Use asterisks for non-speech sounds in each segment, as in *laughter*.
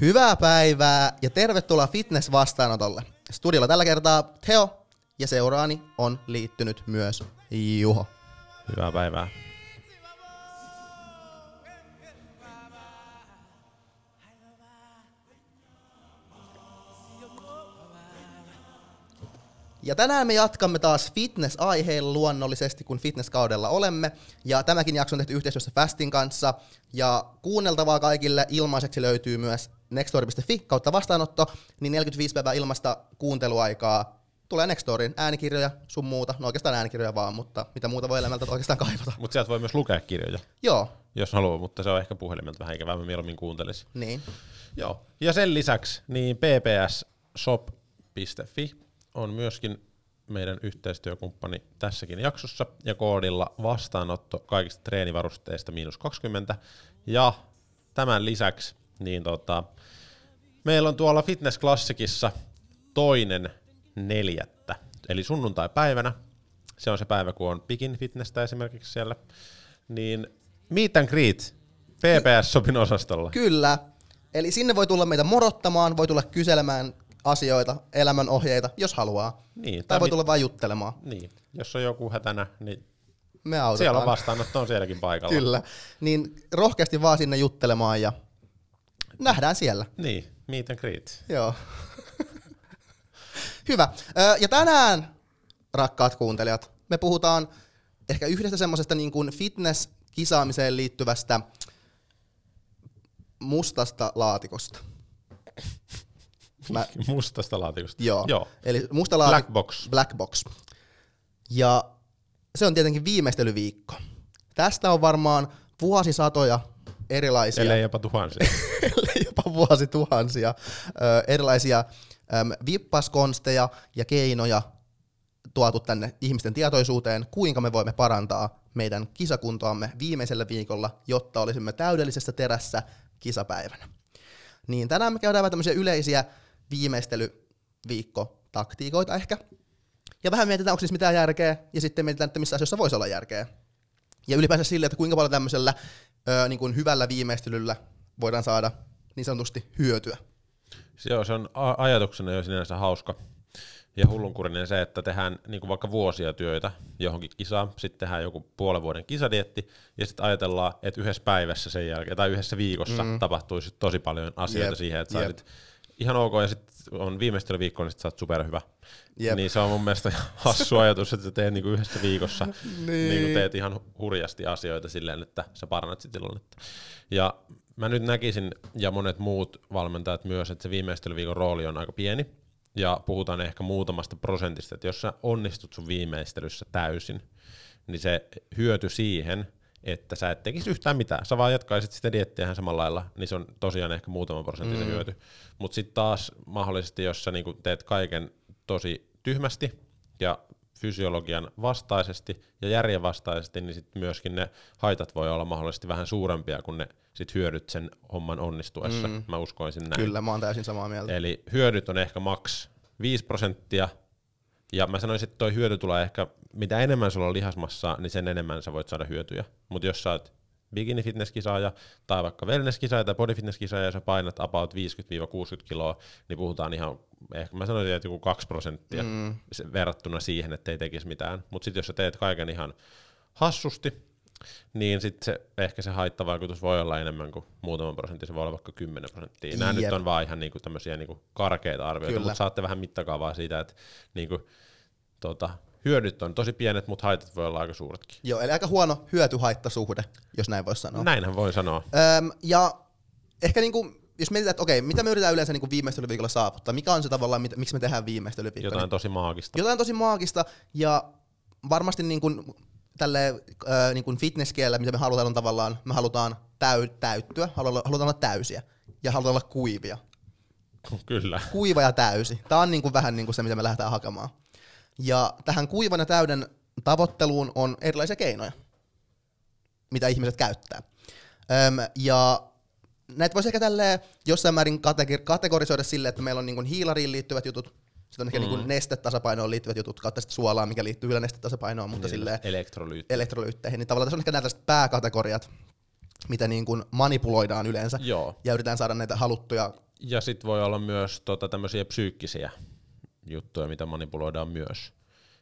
Hyvää päivää ja tervetuloa fitness-vastaanotolle. Studiolla tällä kertaa Teo ja seuraani on liittynyt myös Juho. Hyvää päivää. Ja tänään me jatkamme taas fitness-aiheella luonnollisesti, kun fitnesskaudella olemme. Ja tämäkin jakso on tehty yhteistyössä Fastin kanssa. Ja kuunneltavaa kaikille ilmaiseksi löytyy myös nextori.fi kautta vastaanotto, niin 45 päivää ilmasta kuunteluaikaa tulee Nextorin äänikirjoja, sun muuta. No oikeastaan äänikirjoja vaan, mutta mitä muuta voi elämältä oikeastaan kaivata. Mutta sieltä voi myös lukea kirjoja, Joo, jos haluaa, mutta se on ehkä puhelimelta vähän ikävää, mä mieluummin kuuntelisi. niin. Joo. Ja sen lisäksi niin ppsshop.fi on myöskin meidän yhteistyökumppani tässäkin jaksossa, ja koodilla vastaanotto kaikista treenivarusteista miinus 20. Ja tämän lisäksi niin tota, meillä on tuolla Fitness Classicissa toinen neljättä, eli sunnuntai-päivänä, se on se päivä, kun on Pikin Fitnessä esimerkiksi siellä, niin meet and greet PPS-sopin osastolla. Kyllä. Eli sinne voi tulla meitä morottamaan, voi tulla kyselemään asioita, elämänohjeita, jos haluaa. Niin, Tai voi mi- tulla vain juttelemaan. Niin, jos on joku hätänä, niin Me autetaan. siellä on vastaanotto on sielläkin paikalla. Kyllä. Niin rohkeasti vaan sinne juttelemaan ja nähdään siellä. Niin, meet and greet. Joo. *laughs* Hyvä. Ja tänään, rakkaat kuuntelijat, me puhutaan ehkä yhdestä semmoisesta niin kuin fitness-kisaamiseen liittyvästä mustasta laatikosta. Mä, Mustasta laatikosta. joo. Joo. Eli musta laatikko. Black box. Black box. Ja se on tietenkin viimeistelyviikko. Tästä on varmaan vuosisatoja erilaisia, Ellei jopa tuhansia. *laughs* ellei jopa vuosituhansia, ö, erilaisia äm, vippaskonsteja ja keinoja tuotu tänne ihmisten tietoisuuteen, kuinka me voimme parantaa meidän kisakuntoamme viimeisellä viikolla, jotta olisimme täydellisessä terässä kisapäivänä. Niin tänään me käydään vähän tämmöisiä yleisiä viimeistelyviikko-taktiikoita ehkä, ja vähän mietitään, onko siis mitään järkeä, ja sitten mietitään, että missä asioissa voisi olla järkeä. Ja ylipäänsä sille, että kuinka paljon tämmöisellä ö, niin kuin hyvällä viimeistelyllä voidaan saada niin sanotusti hyötyä. Se on, se on ajatuksena jo sinänsä hauska ja hullunkurinen se, että tehdään niin kuin vaikka vuosia työtä johonkin kisaan, sitten tehdään joku puolen vuoden kisadietti, ja sitten ajatellaan, että yhdessä päivässä sen jälkeen, tai yhdessä viikossa mm. tapahtuisi tosi paljon asioita Jep, siihen, että jep. Ihan ok, ja sitten on viimeistelyviikko, niin sitten sä oot superhyvä. Jep. Niin se on mun mielestä *laughs* hassu ajatus, että sä teet niinku yhdessä viikossa, Niin. niin. niinku teet ihan hurjasti asioita silleen, että sä parannat sitä tilannetta. Ja mä nyt näkisin, ja monet muut valmentajat myös, että se viimeistelyviikon rooli on aika pieni, ja puhutaan ehkä muutamasta prosentista, että jos sä onnistut sun viimeistelyssä täysin, niin se hyöty siihen, että sä et tekisi yhtään mitään, sä vaan jatkaisit sitä diettiä samalla lailla, niin se on tosiaan ehkä muutama prosentti se Mm. hyöty. Mutta sitten taas mahdollisesti, jos sä niinku teet kaiken tosi tyhmästi ja fysiologian vastaisesti ja järjen vastaisesti, niin sitten myöskin ne haitat voi olla mahdollisesti vähän suurempia kuin ne sit hyödyt sen homman onnistuessa. Mm. Mä uskoisin näin. Kyllä, mä oon täysin samaa mieltä. Eli hyödyt on ehkä maks 5 prosenttia, ja mä sanoisin, että toi hyöty tulee ehkä, mitä enemmän sulla on lihasmassaa, niin sen enemmän sä voit saada hyötyjä. Mutta jos sä oot bikini fitness tai vaikka wellness tai body fitness ja sä painat about 50-60 kiloa, niin puhutaan ihan, ehkä mä sanoisin, että joku 2 prosenttia Mm. verrattuna siihen, että ei tekisi mitään. Mutta sitten jos sä teet kaiken ihan hassusti, niin sitten se, ehkä se haittavaikutus voi olla enemmän kuin muutaman prosentin, se voi olla vaikka 10 prosenttia. Nämä Jep. nyt on vaan ihan niinku tämmöisiä niinku karkeita arvioita, mutta saatte vähän mittakaavaa siitä, että niinku, tota, hyödyt on tosi pienet, mutta haitat voi olla aika suuretkin. Joo, eli aika huono hyöty-haittasuhde, jos näin voisi sanoa. Näinhän voi sanoa. Öm, ja ehkä niinku, jos mietitään, että okei, mitä me yritetään yleensä niinku viimeistelyviikolla saavuttaa, mikä on se tavallaan, mitä, miksi me tehdään viimeistelyviikko, Jotain tosi maagista. jotain tosi maagista, ja varmasti niinku, tälle äh, niinku fitnesskielellä, mitä me halutaan on tavallaan, me halutaan täy, täyttyä, halutaan, halutaan olla täysiä, ja halutaan olla kuivia. Kyllä. Kuiva ja täysi. Tämä on niinku vähän niinku se, mitä me lähdetään hakemaan. Ja tähän kuivan ja täyden tavoitteluun on erilaisia keinoja, mitä ihmiset käyttää. Öm, ja näitä voisi ehkä tälleen jossain määrin kategor- kategorisoida sille, että meillä on niinku hiilariin liittyvät jutut, sitten on ehkä mm. niinku nestetasapainoon liittyvät jutut, kautta sitten suolaa, mikä liittyy kyllä nestetasapainoon, mutta Niin, silleen Elektrolyytti. elektrolyytteihin, niin tavallaan tässä on ehkä nämä tällaiset pääkategoriat. mitä niin kuin manipuloidaan yleensä, Joo. ja yritetään saada näitä haluttuja, Ja sitten voi olla myös tota, tämmöisiä psyykkisiä juttuja, mitä manipuloidaan myös.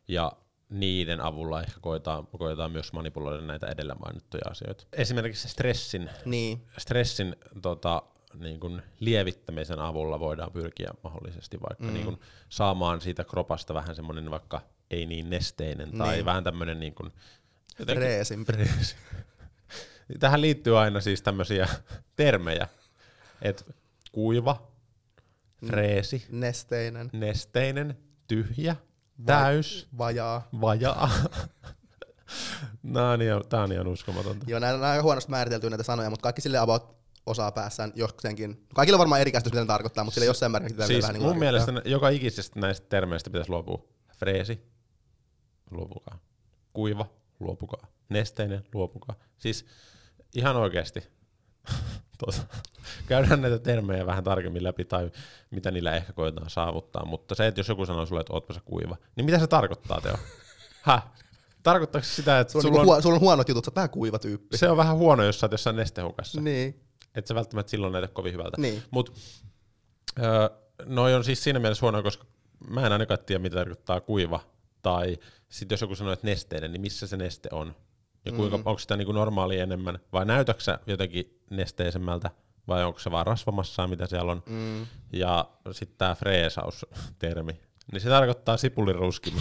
Ja niiden avulla ehkä koetaan, koetaan myös manipuloida näitä edellä mainittuja asioita. Esimerkiksi stressin, niin, stressin tota, niin kun lievittämisen avulla voidaan pyrkiä mahdollisesti vaikka mm. niin kun saamaan siitä kropasta vähän semmoinen vaikka ei niin nesteinen tai Niin. vähän tämmöinen niin kun, freesimpi. Freesi. Tähän liittyy aina siis tämmöisiä termejä, että kuiva, freesi, nesteinen, nesteinen, tyhjä, täys, vajaa. vajaa. *laughs* Nää on ihan, tää on ihan uskomatonta. Joo, nämä on aika huonosti määriteltyä näitä sanoja, mutta kaikki sille about osaa päässään jokseenkin. Kaikilla on varmaan eri käsitys, mitä ne tarkoittaa, mutta sille jossain määrin pitää Siis vähän niin mun mielestä nä- joka ikisestä näistä termeistä pitäisi luopua. Freesi, luopukaa. Kuiva, luopukaa. Nesteinen, luopukaa. Siis ihan oikeasti. Tuota, *laughs* käydään näitä termejä vähän tarkemmin läpi tai mitä niillä ehkä koetaan saavuttaa, mutta se, että jos joku sanoo sulle, että ootpa sä kuiva, niin mitä se tarkoittaa Teo? *laughs* Häh? Tarkoittaako sitä, että Sulla on, sulla niinku on, sulla on huonot jutut, sä oot vähän kuiva tyyppi. se on vähän huono, jos sä oot jossain nestehukassa. Niin. Et sä välttämättä silloin näytä kovin hyvältä. Niin. Mut öö, noi on siis siinä mielessä huono, koska mä en ainakaan tiedä, mitä tarkoittaa kuiva. Tai sitten jos joku sanoo, että nesteinen, niin missä se neste on? Ja kuinka, mm. onko sitä niinku normaali enemmän? Vai näytätkö sä jotenkin nesteisemmältä? Vai onko se vaan rasvamassaa, mitä siellä on? Mm. Ja sitten tämä freesaus-termi. Niin se tarkoittaa sipulin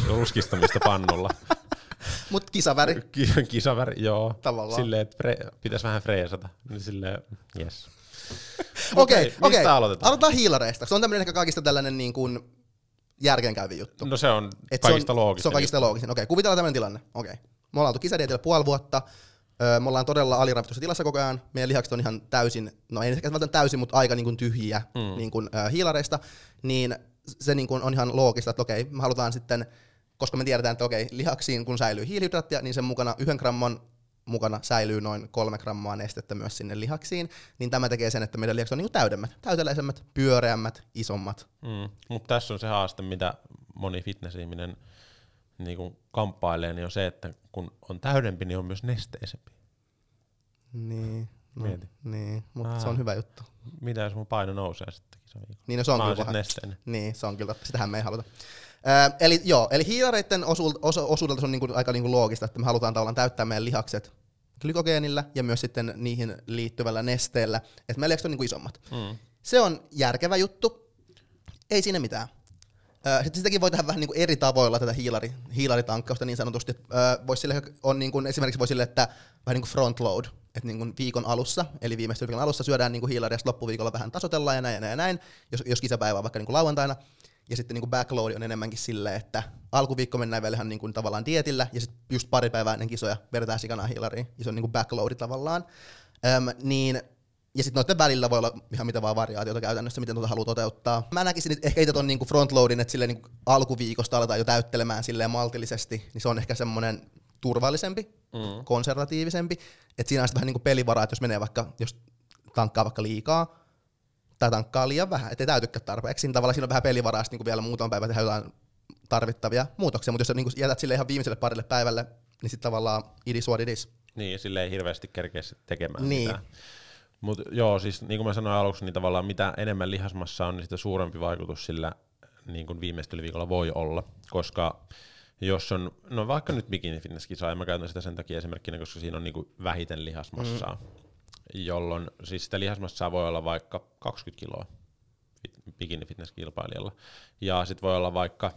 ruskistamista pannulla. *laughs* Mut kisaväri. Ki- Kisaväri, joo. Tavallaan. Silleen, että fre- pitäisi vähän freesata. Niin silleen, yes. *laughs* Okei, okei. aloitetaan? Aloitetaan hiilareista. Se on tämmöinen ehkä kaikista tällainen niin kuin järkeenkäyvin juttu. No se on Et kaikista se on, loogisin. Se on kaikista loogisin. Okei, kuvitellaan tämmöinen tilanne. Okei. Me ollaan oltu kisadietillä puoli vuotta. Öö, me ollaan todella aliravitussa tilassa koko ajan. Meidän lihakset on ihan täysin, no ei välttämättä täysin, mutta aika niin kuin tyhjiä mm. niin kuin, öö, hiilareista. Niin se niin kuin on ihan loogista, että okei, me halutaan sitten, koska me tiedetään, että okei, lihaksiin kun säilyy hiilihydraattia, niin sen mukana yhden gramman mukana säilyy noin kolme grammaa nestettä myös sinne lihaksiin, niin tämä tekee sen, että meidän lihakset on niin täydemmät, täyteläisemmät, pyöreämmät, isommat. Mm. Mutta tässä on se haaste, mitä moni fitness-ihminen niin kamppailee, niin on se, että kun on täydempi, niin on myös nesteisempi. Niin, no, Mieti. niin mutta se on hyvä juttu. Mitä jos mun paino nousee sitten kisaviikolla? Niin no, se on Mä kyllä nesteinen. Niin, se on kyllä. Sitähän me ei haluta. Ö, eli joo, eli hiilareiden osu, osu, osuudelta se on niinku, aika niinku loogista, että me halutaan tavallaan täyttää meidän lihakset glykogeenillä ja myös sitten niihin liittyvällä nesteellä, että meidän lihakset on niinku isommat. Mm. Se on järkevä juttu, ei siinä mitään. Sitten sitäkin voi tehdä vähän niinku eri tavoilla tätä hiilari, hiilaritankkausta niin sanotusti. Ö, Vois sille, on niinku, esimerkiksi voi sille, että vähän niin kuin front load, että niinku viikon alussa, eli viimeisten viikon alussa syödään niinku hiilaria, ja sitten loppuviikolla vähän tasotellaan ja näin ja näin, ja näin jos, jos kisapäivä on vaikka niinku lauantaina. Ja sitten niinku backload on enemmänkin silleen, että alkuviikko mennään vielä ihan niinku tavallaan dietillä, ja sitten just pari päivää ennen kisoja vedetään sikanaa hiilariin, ja se on niinku backloadi tavallaan. Öm, niin ja sitten noiden välillä voi olla ihan mitä vaan variaatiota käytännössä, miten tuota haluaa toteuttaa. Mä näkisin että ehkä itse ton niinku frontloadin, että silleen niinku alkuviikosta aletaan jo täyttelemään silleen maltillisesti, niin se on ehkä semmoinen turvallisempi, Mm. konservatiivisempi. Että siinä on sitten vähän niinku pelivaraa, että jos menee vaikka, jos tankkaa vaikka liikaa, tai tankkaa liian vähän, ettei täytykään tarpeeksi, niin tavallaan siinä on vähän pelivaraa niinku vielä muutaman päivän tehdä jotain tarvittavia muutoksia, mutta jos sä niinku jätät sille ihan viimeiselle parille päivälle, niin sitten tavallaan it is what it is. Niin, sille ei hirveästi kerkeä tekemään Niin. mitään. Mutta joo, siis niin kuin mä sanoin aluksi, niin tavallaan mitä enemmän lihasmassa on, niin sitä suurempi vaikutus sillä niin kuin viimeistelyviikolla voi olla, koska jos on, no vaikka nyt bikini fitness kisa, ja mä käytän sitä sen takia esimerkkinä, koska siinä on niin kuin vähiten lihasmassaa, mm. jolloin siis sitä lihasmassaa voi olla vaikka 20 kiloa bikini fitness kilpailijalla. Ja sitten voi olla vaikka,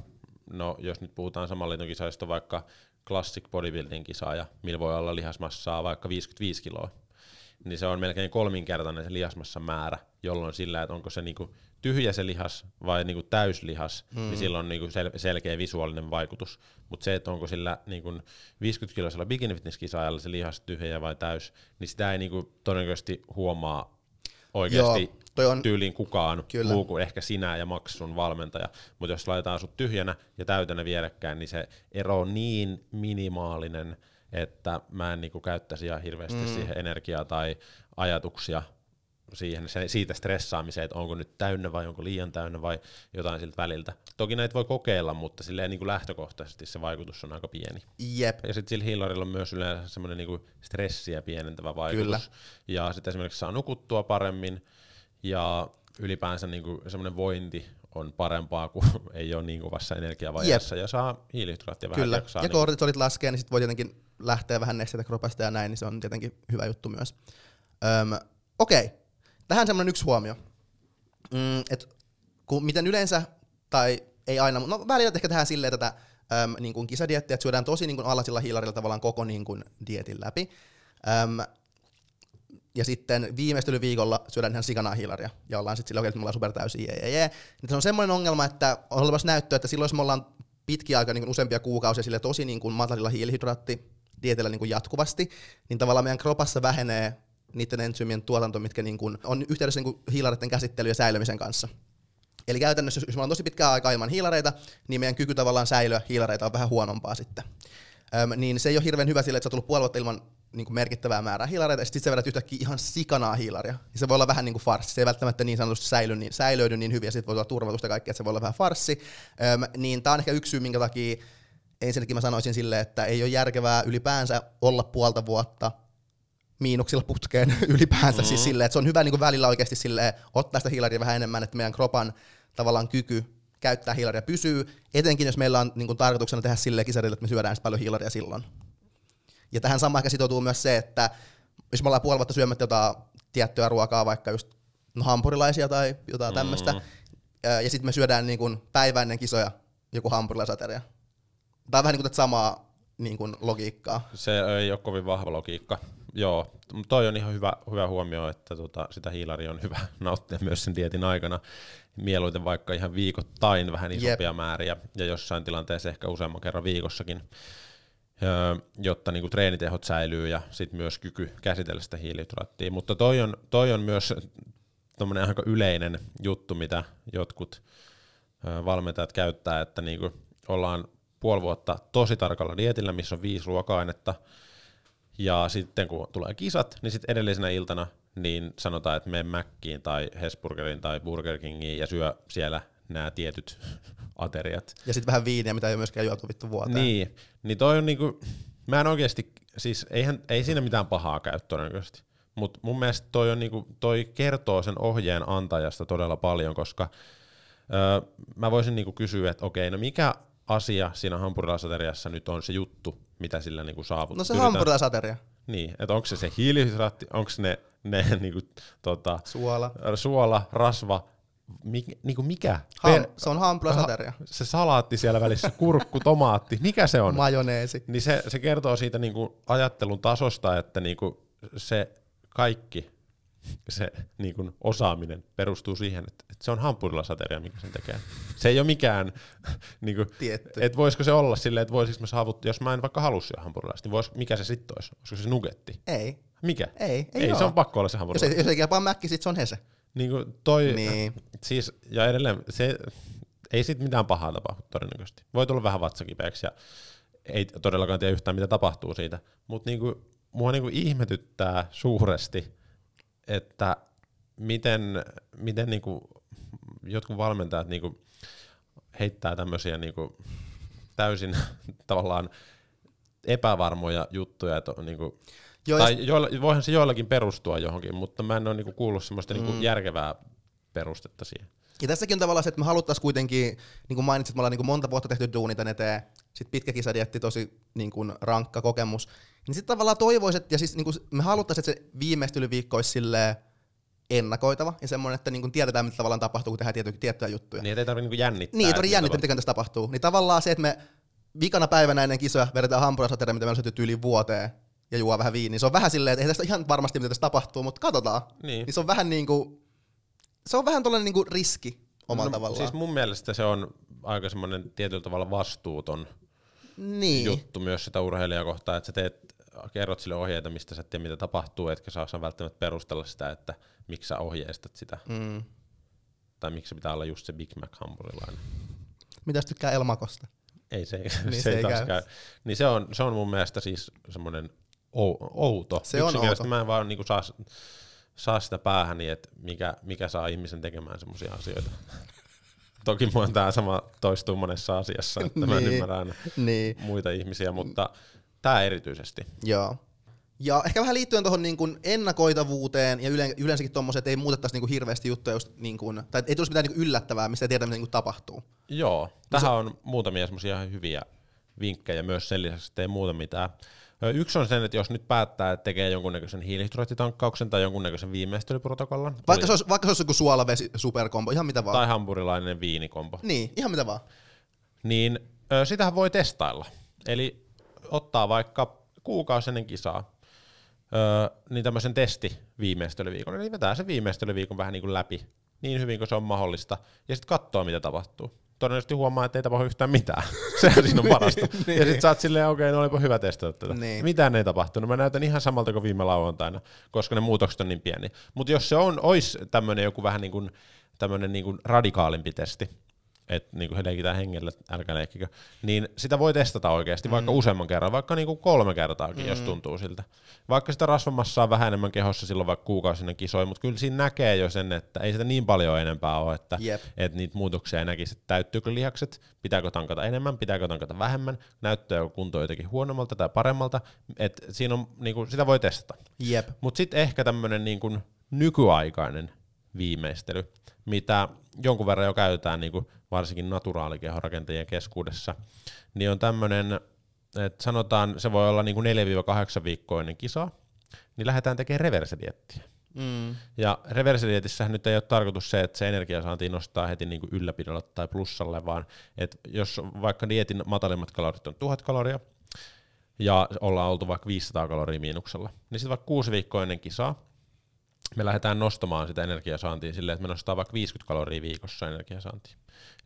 no jos nyt puhutaan saman liiton kisaista, vaikka classic bodybuilding kisaaja, millä voi olla lihasmassaa vaikka 55 kiloa niin se on melkein kolminkertainen se lihasmassan määrä, jolloin sillä, että onko se niinku tyhjä se lihas vai niinku täyslihas, mm. niin sillä on niinku sel- selkeä visuaalinen vaikutus. Mutta se, että onko sillä niinku 50-kiloisella bikini fitness se lihas tyhjä vai täys, niin sitä ei niinku todennäköisesti huomaa oikeasti Joo, toi on- tyyliin kukaan Kyllä. muu kuin ehkä sinä ja Max sun valmentaja. Mutta jos laitetaan sut tyhjänä ja täytänä vierekkäin, niin se ero on niin minimaalinen, että mä en niinku käyttäisi ihan hirveästi mm. siihen energiaa tai ajatuksia siihen, se, siitä stressaamiseen, että onko nyt täynnä vai onko liian täynnä vai jotain siltä väliltä. Toki näitä voi kokeilla, mutta silleen niin kuin lähtökohtaisesti se vaikutus on aika pieni. Jep. Ja sitten sillä hillarilla on myös yleensä semmoinen niin stressiä pienentävä vaikutus. Kyllä. Ja sitten esimerkiksi saa nukuttua paremmin ja ylipäänsä niin kuin semmoinen vointi on parempaa, kun *laughs* ei ole niin kovassa energiavajeessa ja saa hiilihydraattia vähän Kyllä, jaksaa. ja niin- kortisolit laskee, niin sitten voi tietenkin lähteä vähän nesteitä kropasta ja näin, niin se on tietenkin hyvä juttu myös. Öm, Okei, tähän semmoinen yksi huomio. Mm, et kun miten yleensä, tai ei aina, mutta no välillä ehkä tehdään silleen tätä äm, niin kuin kisadiettiä, että syödään tosi niin kuin alasilla hiilarilla tavallaan koko niin kuin dietin läpi. Äm, ja sitten viimeistelyviikolla syödään ihan sikanaa hiilaria, ja ollaan sitten sillä että me ollaan supertäysiä, jee, jee. Niin se on semmoinen ongelma, että on olemassa näyttöä, että silloin jos me ollaan pitkiä aikaa, niin kuin useampia kuukausia sille tosi niin kuin matalilla hiilihydraatti dietillä niin kuin jatkuvasti, niin tavallaan meidän kropassa vähenee niiden entsyymien tuotanto, mitkä niin kuin on yhteydessä niin kuin hiilareiden käsittely ja säilymisen kanssa. Eli käytännössä, jos me ollaan tosi pitkää aikaa ilman hiilareita, niin meidän kyky tavallaan säilyä hiilareita on vähän huonompaa sitten. Öm, niin se ei ole hirveän hyvä sille, että sä oot tullut puoli vuotta ilman niin kuin merkittävää määrää hiilareita, ja sitten sä vedät yhtäkkiä ihan sikanaa hiilaria. Ja se voi olla vähän niin kuin farssi. Se ei välttämättä niin sanotusti säily, niin, säilöydy niin hyvin, ja sitten voi olla turvatusta kaikkea, että se voi olla vähän farssi. Öm, niin tämä on ehkä yksi syy, minkä takia ensinnäkin mä sanoisin silleen, että ei ole järkevää ylipäänsä olla puolta vuotta miinuksilla putkeen *laughs* ylipäänsä. Mm-hmm. Siis silleen, että se on hyvä niin kuin välillä oikeasti silleen, ottaa sitä hiilaria vähän enemmän, että meidän kropan tavallaan kyky käyttää hiilaria pysyy, etenkin jos meillä on niin kuin, tarkoituksena tehdä silleen kisarille, että me syödään paljon hiilaria silloin. Ja tähän samaan ehkä sitoutuu myös se, että jos me ollaan puoli vuotta syömättä jotain tiettyä ruokaa, vaikka just no, hampurilaisia tai jotain Mm. tämmöistä, ja sitten me syödään niin kuin päivä ennen kisoja joku hampurilaisateria. Tämä on vähän niin kuin tätä samaa niin kuin logiikkaa. Se ei ole kovin vahva logiikka. Joo, mutta toi on ihan hyvä, hyvä huomio, että tota, sitä hiilaria on hyvä *laughs* nauttia myös sen dietin aikana. Mieluiten vaikka ihan viikoittain vähän isompia Jep. määriä ja jossain tilanteessa ehkä useamman kerran viikossakin, jotta niinku treenitehot säilyy ja sit myös kyky käsitellä sitä hiilihydraattia. Mutta toi on, toi on myös tommonen aika yleinen juttu, mitä jotkut valmentajat käyttää, että niinku ollaan puoli vuotta tosi tarkalla dietillä, missä on viisi ruoka-ainetta, ja sitten kun tulee kisat, niin sitten edellisenä iltana niin sanotaan, että mene Mäkkiin tai Hesburgerin tai Burger Kingiin ja syö siellä nämä tietyt *laughs* ateriat. Ja sitten vähän viiniä, mitä ei ole myöskään juotu vittu vuoteen. Niin, niin toi on niinku, mä en oikeesti, siis eihän, ei siinä mitään pahaa käy todennäköisesti. Mutta mun mielestä toi, on niinku, toi kertoo sen ohjeen antajasta todella paljon, koska öö, mä voisin niinku kysyä, että okei, no mikä asia siinä hampurilaisateriassa nyt on se juttu, mitä sillä niinku saavuttaa? No se hampurilaisateria. Niin, että onko se se hiilihydraatti, onko ne, ne *laughs* niinku, tota, Suola. suola, rasva, mi, niinku mikä? Ham, Per- se on hampurilaisateria. se salaatti siellä välissä, kurkku, tomaatti, mikä se on? Majoneesi. Niin se, se kertoo siitä niinku ajattelun tasosta, että niinku se kaikki se niinku osaaminen perustuu siihen, että, että se on hampurilasateria, mikä sen tekee. Se ei ole mikään, *laughs* niinku, Tietty. että voisiko se olla silleen, että voisiko mä saavuttaa, jos mä en vaikka halua syödä hampurilaista, niin vois, mikä se sitten olisi? Olisiko se nugetti? Ei. Mikä? Ei, ei, ei se on pakko olla se Jos hampurilaista. ei, jos ei kelpaa mäkki, sit se on hese. Niin kuin toi, Niin. siis, ja edelleen, se, ei siitä mitään pahaa tapahdu todennäköisesti. Voi tulla vähän vatsakipeäksi ja ei todellakaan tiedä yhtään, mitä tapahtuu siitä. Mutta niinku, mua niinku ihmetyttää suuresti, että miten, miten niinku jotkut valmentajat niinku heittää tämmöisiä niinku täysin *laughs* tavallaan epävarmoja juttuja, että niinku, Joo, tai joilla, voihan se joillakin perustua johonkin, mutta mä en ole niinku kuullut semmoista mm. niinku järkevää perustetta siihen. Ja tässäkin on tavallaan se, että me haluttaisiin kuitenkin, niin kuin mainitsit, me ollaan niin kuin monta vuotta tehty duuni tän eteen, sitten pitkä kisadietti, tosi niin kuin rankka kokemus, niin sitten tavallaan toivoisin, että ja siis niin kuin me haluttaisiin, että se viimeistelyviikko olisi silleen ennakoitava ja semmoinen, että niin kuin tiedetään, mitä tavallaan tapahtuu, kun tehdään tiety, tiettyjä juttuja. Niin, ei tarvitse niinku jännittää. Niin, ei tarvitse jännittää, mitä tässä tapahtuu. Niin tavallaan se, että me vikana päivänä ennen kisoja vedetään hampurilasateria, mitä me on syöty yli vuoteen, ja juo vähän viiniä. Se on vähän silleen, että ei tästä ihan varmasti, mitä tässä tapahtuu, mutta katsotaan. Niin. Niin se on vähän niin kuin, se on vähän tollainen niin kuin riski omalla no, tavallaan. Siis mun mielestä se on aika semmoinen tietyllä tavalla vastuuton niin. juttu myös sitä urheilijaa kohtaan, että sä teet, kerrot sille ohjeita, mistä sä et tiedä, mitä tapahtuu, etkä saa sen välttämättä perustella sitä, että miksi sä ohjeistat sitä, Mm. tai miksi se pitää olla just se Big Mac hampurilainen. Mitä tykkää Elmakosta? Ei se, Niin se, se ei taas käy. käy. Niin se on, se on mun mielestä siis semmoinen outo. Se on outo. Mä en vaan niinku saa, saa sitä päähän, niin että mikä, mikä saa ihmisen tekemään semmoisia asioita. *laughs* Toki mua tämä sama toistuu monessa asiassa, että mä Niin. ymmärrä aina Niin, muita ihmisiä, mutta tämä erityisesti. joo. Ja ehkä vähän liittyen tuohon niin kuin ennakoitavuuteen ja yle- yleensäkin tuommoiseen, että ei muutettaisi niin kuin hirveästi juttuja, just niin kuin, tai ei tulisi mitään niin kuin yllättävää, mistä ei tiedä, mitä niin kuin tapahtuu. Joo, tähän on muutamia semmoisia hyviä vinkkejä myös sen lisäksi, että ei muuta mitään. Yksi on sen, että jos nyt päättää, että tekee jonkunnäköisen hiilihydraattitankkauksen tai jonkunnäköisen viimeistelyprotokollan, Vaikka se olisi, vaikka se olisi joku suolavesi superkombo, ihan mitä vaan. tai hampurilainen viinikombo, Niin, ihan mitä vaan. niin sitähän voi testailla. Eli ottaa vaikka kuukausi ennen kisaa, niin tämmöisen testi viimeistelyviikon, eli vetää se viimeistelyviikon vähän niin kuin läpi, niin hyvin kuin se on mahdollista, ja sitten katsoo, mitä tapahtuu. Todennäköisesti huomaa, että ei tapahdu yhtään mitään. *laughs* Sehän siinä on parasta. *laughs* Ja sitten sä oot silleen, okei, no olipa hyvä testata tätä. Niin. Mitään ei tapahtunut. Mä näytän ihan samalta kuin viime lauantaina, koska ne muutokset on niin pieni. Mutta jos se on, olisi tämmöinen joku vähän niin kuin, tämmöinen niin kuin radikaalimpi testi, että niin kuin leikitään hengellä, älkää leikkikö, niin sitä voi testata oikeasti vaikka useamman kerran, vaikka niin kuin kolme kertaakin, mm. jos tuntuu siltä. Vaikka sitä rasvamassaa on vähän enemmän kehossa silloin vaikka kuukausina kisoi, mutta kyllä siinä näkee jo sen, että ei sitä niin paljon enempää ole, että, Jep. että niitä muutoksia ei näkisi, että täyttyykö lihakset, pitääkö tankata enemmän, pitääkö tankata vähemmän, näyttääkö kunto jotenkin huonommalta tai paremmalta, että siinä on, niin kuin, sitä voi testata. Jep. Mutta sitten ehkä tämmöinen niin kuin nykyaikainen viimeistely, mitä jonkun verran jo käytetään niin kuin varsinkin naturaalikehorakentajien keskuudessa, niin on tämmöinen, että sanotaan se voi olla niin kuin 4-8 viikkoa ennen kisaa, niin lähdetään tekemään reversediettiä. Mm. Ja reversedietissähän nyt ei ole tarkoitus se, että se energiasaanti nostaa heti niin kuin ylläpidolla tai plussalle, vaan että jos vaikka dietin matalimmat kalorit on 1000 kaloria, ja ollaan oltu vaikka 500 kaloria miinuksella, niin sitten vaikka kuusi viikkoa ennen kisaa, me lähdetään nostamaan sitä energiasaantia silleen, että me nostaa vaikka 50 kaloria viikossa energiasaantia.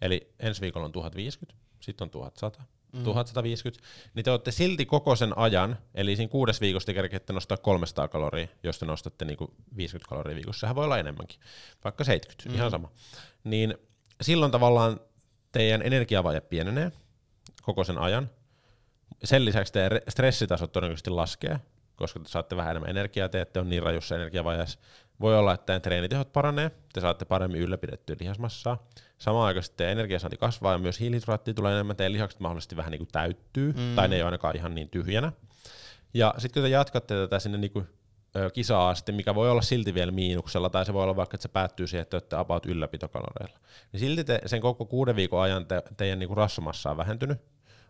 Eli ensi viikolla on 1050, sitten on 1100, mm. 1150, niin te olette silti koko sen ajan, eli siinä kuudes viikossa te kerkeette nostaa 300 kaloria, jos te nostatte niinku 50 kaloria viikossa. Sehän voi olla enemmänkin, vaikka 70, mm. ihan sama. Niin silloin tavallaan teidän energiavaje pienenee koko sen ajan. Sen lisäksi teidän re- stressitasot todennäköisesti laskee, koska te saatte vähän enemmän energiaa, te ette ole niin rajussa energiavajeessa. Voi olla, että teidän treenitehot paranee, te saatte paremmin ylläpidettyä lihasmassaa. Samaan aikaan teidän energiasaanti kasvaa ja myös hiilihydraattia tulee enemmän, teidän lihakset mahdollisesti vähän niin kuin täyttyy, mm. tai ne ei ole ainakaan ihan niin tyhjänä. Ja sitten kun te jatkatte tätä sinne niin kuin, kisaa asti, mikä voi olla silti vielä miinuksella, tai se voi olla vaikka, että se päättyy siihen, että te olette about ylläpitokaloreilla, niin silti te, sen koko kuuden viikon ajan te, teidän niin kuin rasvamassa on vähentynyt,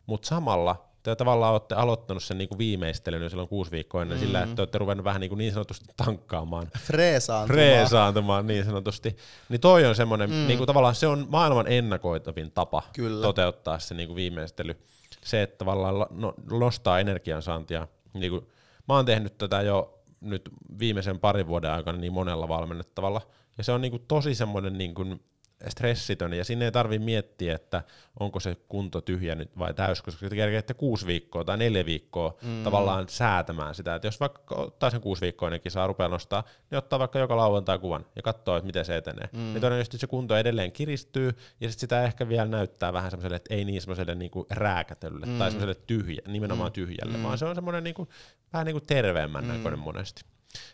mutta samalla te tavallaan olette aloittanut sen niin kuin viimeistelyn jo silloin kuusi viikkoa ennen mm. sillä, että te olette ruvennut vähän niin, kuin niin sanotusti tankkaamaan Freesaantumaan. freesaantumaan niin sanotusti, niin toi on semmoinen, mm. niin kuin tavallaan se on maailman ennakoitavin tapa Kyllä. toteuttaa se niin kuin viimeistely. Se, että tavallaan no, nostaa energiansaantia. Niin kuin, mä oon tehnyt tätä jo nyt viimeisen parin vuoden aikana niin monella valmennettavalla, ja se on niin kuin tosi semmoinen niin kuin stressitön, ja sinne ei tarvi miettiä, että onko se kunto tyhjä nyt vai täys, koska te kerkeette kuusi viikkoa tai neljä viikkoa mm. tavallaan säätämään sitä, että jos vaikka ottaa sen kuusi viikkoa ennenkin saa rupeaa nostaa, niin ottaa vaikka joka lauantai kuvan ja katsoo, että miten se etenee. Mm. Niin todennäköisesti se kunto edelleen kiristyy, ja sitten sitä ehkä vielä näyttää vähän semmoiselle, että ei niin semmoiselle niinku rääkätölle mm. tai semmoiselle tyhjä, nimenomaan mm. tyhjälle, mm. vaan se on semmoinen niinku, vähän niinku terveemmän mm. näköinen monesti.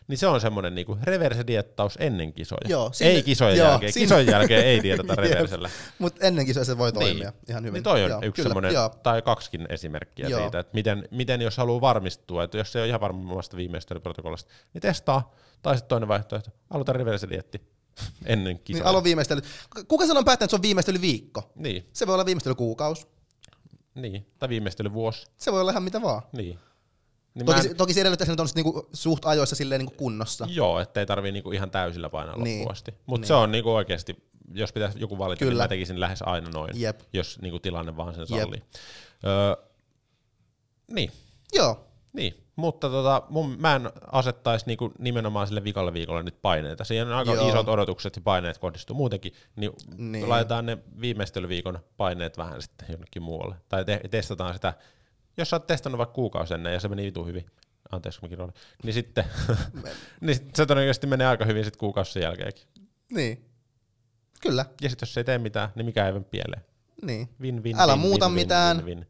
Niin se on semmoinen niinku reverse-diettaus ennen kisoja. Joo, sinne- ei kisojen joo, jälkeen. sinne- Kisojen jälkeen ei *laughs* dietata reversellä. Mutta ennenkin se- se voi toimia ihan hyvin. Niin toi on Joo, yksi kyllä, semmoinen, joo. tai kaksikin esimerkkiä Joo. siitä, että miten, miten jos haluaa varmistua, että jos se on ihan varma omasta viimeistelyprotokollasta, niin testaa. Tai sitten toinen vaihtoehto, aloita reverse-dietti *laughs* ennen kisoja. Niin alo viimeistely. Kuka sanoo päättänyt, että se on viimeistelyviikko? niin, Se voi olla viimeistelykuukausi. niin, tai viimeistelyvuosi. Se voi olla ihan mitä vaan. Niin. Niin Toki, mä se, toki se edellyttää, että on niinku suht ajoissa silleen niinku kunnossa. Joo, ettei tarvii niinku ihan täysillä painaa Niin. loppuun asti. Mutta Niin. se on niinku oikeasti, jos pitäisi joku valita, niin Kyllä. mä tekisin lähes aina noin, Jep. jos niinku tilanne vaan sen Jep. sallii. Öö, niin, Joo. niin. Mutta tota, mun, mä en asettaisi niinku nimenomaan sille vikalle viikolle nyt paineita. Siihen on aika Joo. isot odotukset ja paineet kohdistuu muutenkin, niin, Niin. niin. laitetaan ne viimeistelyviikon paineet vähän sitten jonnekin muualle. Tai te, testataan sitä, jos sä oot testannut vaikka kuukausi ennen ja se meni vitu hyvin, anteeksi kun mä kiroilin, niin sitten *laughs* niin sit se todennäköisesti menee aika hyvin sitten kuukausi sen jälkeenkin. Niin. Kyllä. Ja sitten jos se ei tee mitään, niin mikä ei mene pieleen. Niin. Win, win, Älä win, muuta win, mitään. Win, win.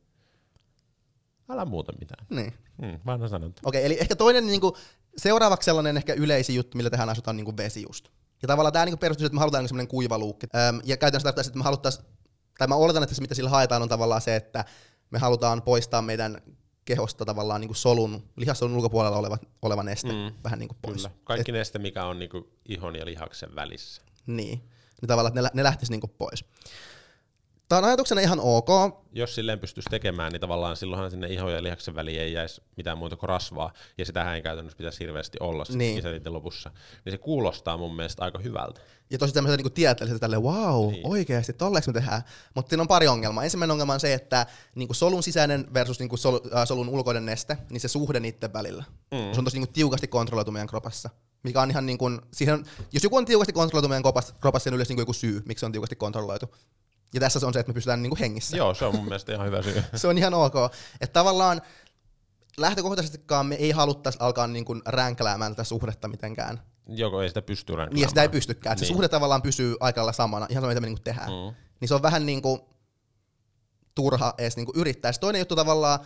älä muuta mitään. Niin. Hmm, vanha sanonta. Okei, eli ehkä toinen niin kuin, seuraavaksi sellainen ehkä yleisin juttu, millä tehdään asutaan niin kuin vesi just. Ja tavallaan tämä niin perustuu siihen, että me halutaan niin semmoinen kuiva luukki. Öm, ja käytännössä tarkoittaa, että me haluttaisiin, tai mä oletan, että se mitä sillä haetaan on tavallaan se, että me halutaan poistaa meidän kehosta tavallaan niin kuin solun, lihassolun ulkopuolella oleva, oleva neste Mm, vähän niin kuin pois. Kyllä. Kaikki neste, mikä on niinku ihon ja lihaksen välissä. Niin. Niin tavallaan, että ne, ne lähtisi niin kuin pois. Tämä on ajatuksena ihan ok. Jos silleen pystyisi tekemään, niin tavallaan silloinhan sinne ihon ja lihaksen väliin ei jäisi mitään muuta kuin rasvaa, ja sitähän ei käytännössä pitäisi hirveästi olla Niin. kisälinten lopussa. Niin se kuulostaa mun mielestä aika hyvältä. Ja tosi tämmöiset niin tieteelliset, tälleen wow, Niin. oikeasti, tolleksi me tehdään. Mutta siinä on pari ongelmaa. Ensimmäinen ongelma on se, että niin kuin solun sisäinen versus niin kuin sol, äh, solun ulkoinen neste, niin se suhde niiden välillä. Mm. Se on tosi niin kuin tiukasti kontrolloitu meidän kropassa. Mikä on ihan niin kuin, siihen, jos joku on tiukasti kontrolloitu meidän kropassa, kropassa niin on yleensä niin kuin joku syy, miksi se on tiukasti kontrolloitu. Ja tässä se on se, että me pysytään niin kuin hengissä. Joo, se on mun mielestä ihan hyvä syy. *laughs* se on ihan ok. Että tavallaan lähtökohtaisestikaan me ei haluttaisi alkaa niin kuin ränkläämään tätä suhdetta mitenkään. Joko ei sitä pysty ränkläämään. Niin, sitä ei pystykään. Niin. se suhde tavallaan pysyy aika lailla samana, ihan sama mitä me niinku tehdään. Mm. Niin se on vähän niinku turha edes niinku yrittää. Sitten toinen juttu tavallaan,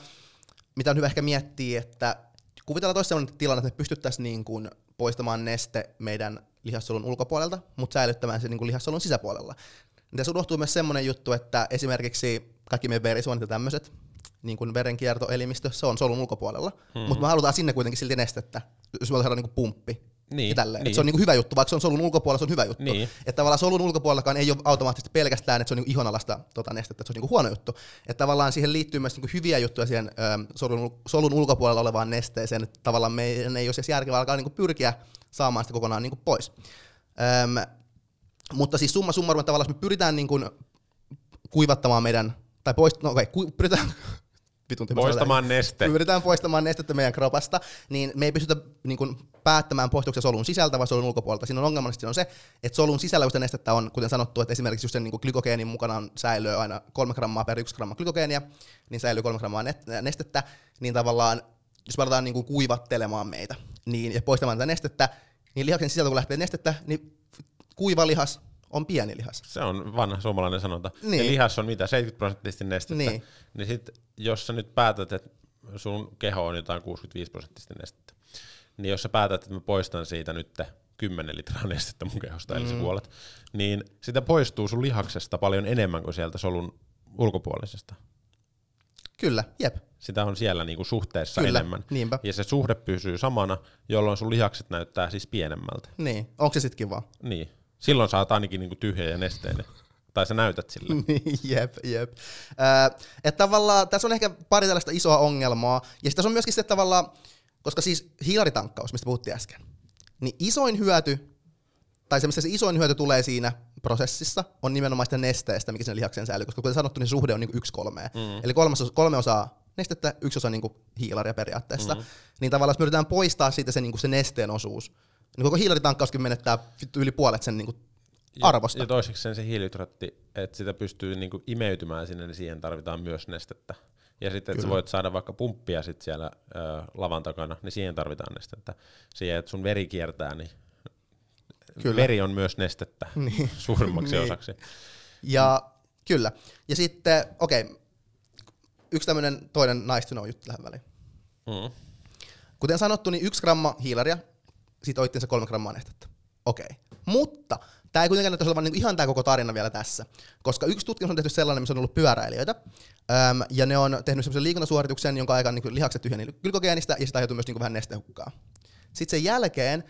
mitä on hyvä ehkä miettiä, että kuvitellaan toisi sellainen tilanne, että me pystyttäisiin niinku poistamaan neste meidän lihassolun ulkopuolelta, mutta säilyttämään se niinku lihassolun sisäpuolella. Niin Tässä unohtuu myös semmoinen juttu, että esimerkiksi kaikki meidän verisuonet ja tämmöiset, niin kuin verenkiertoelimistö, se on solun ulkopuolella, mm. mutta me halutaan sinne kuitenkin silti nestettä, jos me saada niinku pumppi. Niin, ja tälleen. niin. Et se on niinku hyvä juttu, vaikka se on solun ulkopuolella, se on hyvä juttu. Niin. Että tavallaan solun ulkopuolellakaan ei ole automaattisesti pelkästään, että se on niinku ihonalasta tota nestettä, että se on niinku huono juttu. Että tavallaan siihen liittyy myös niinku hyviä juttuja siihen ö, solun, solun ulkopuolella olevaan nesteeseen, että tavallaan meidän ei olisi edes järkevää alkaa niinku pyrkiä saamaan sitä kokonaan niinku pois. Öm, mutta siis summa summarum, tavallaan me pyritään niinku kuivattamaan meidän, tai poist, no okay, ku, pyritään, *laughs* vitun Poistamaan neste. pyritään poistamaan nestettä meidän kropasta, niin me ei pystytä niin kuin, päättämään poistuuko se solun sisältä vai solun ulkopuolelta. Siinä on ongelmallisesti on se, että solun sisällä, kun sitä nestettä on, kuten sanottu, että esimerkiksi just sen niin kuin glykogeenin mukana on, säilyy aina kolme grammaa per yksi gramma glykogeenia, niin säilyy kolme grammaa net- nestettä, niin tavallaan, jos me aletaan niin kuin kuivattelemaan meitä niin, ja poistamaan tätä nestettä, niin lihaksen sisältä kun lähtee nestettä, niin kuiva lihas on pieni lihas. Se on vanha suomalainen sanonta. Niin. Ja lihas on mitä, 70 prosenttisesti nestettä. Niin. Niin, sit, jos sä nyt päätät, että sun keho on jotain 65 prosenttisesti nestettä, niin jos sä päätät, että mä poistan siitä nyt 10 litraa nestettä mun kehosta, eli Mm. sä kuolet, niin sitä poistuu sun lihaksesta paljon enemmän kuin sieltä solun ulkopuolisesta. Kyllä, jep. Sitä on siellä niinku suhteessa Kyllä, enemmän. niinpä. Ja se suhde pysyy samana, jolloin sun lihakset näyttää siis pienemmältä. Niin, onko se sitten kiva? Niin. Silloin sä oot ainakin niinku tyhjä ja nesteinen. Tai sä näytät sille. *laughs* Niin, jep, jep. Äh, että tavallaan tässä on ehkä pari tällaista isoa ongelmaa. Ja sitten on myöskin se tavallaan, koska siis hiilaritankkaus, mistä puhuttiin äsken, niin isoin hyöty, tai se missä se isoin hyöty tulee siinä prosessissa, on nimenomaan sitä nesteestä, mikä sen lihaksen säilyy, koska kuten sanottu, niin suhde on niin yksi kolmeen. Mm. Eli kolme, kolme osaa nestettä, yksi osa niin hiilaria periaatteessa. Mm. Niin tavallaan jos me yritetään poistaa siitä se, niin se nesteen osuus, niin koko hiilaritankkauskin menettää yli puolet sen niin arvosta. Ja, ja toiseksi sen se hiilihydraatti, että sitä pystyy niinku imeytymään sinne, niin siihen tarvitaan myös nestettä. Ja sitten, että sä voit saada vaikka pumppia sit siellä ö, lavan takana, niin siihen tarvitaan nestettä. Siihen, että sun veri kiertää, niin Kyllä. Veri on myös nestettä *laughs* Niin. suurimmaksi Niin. osaksi. Ja kyllä. Ja sitten, okei, okay, yksi tämmöinen toinen to know juttu tähän väliin. Mm. Kuten sanottu, niin yksi gramma hiilaria, siitä oittiin se kolme grammaa nestettä. Okei. Okay. Mutta tämä ei kuitenkaan näyttäisi olevan niinku ihan tämä koko tarina vielä tässä, koska yksi tutkimus on tehty sellainen, missä on ollut pyöräilijöitä, Öm, ja ne on tehnyt sellaisen liikuntasuorituksen, jonka aikana niin lihakset tyhjeni glykogeenista, ja sitä aiheutuu myös niin vähän nestehukkaa. Sitten sen jälkeen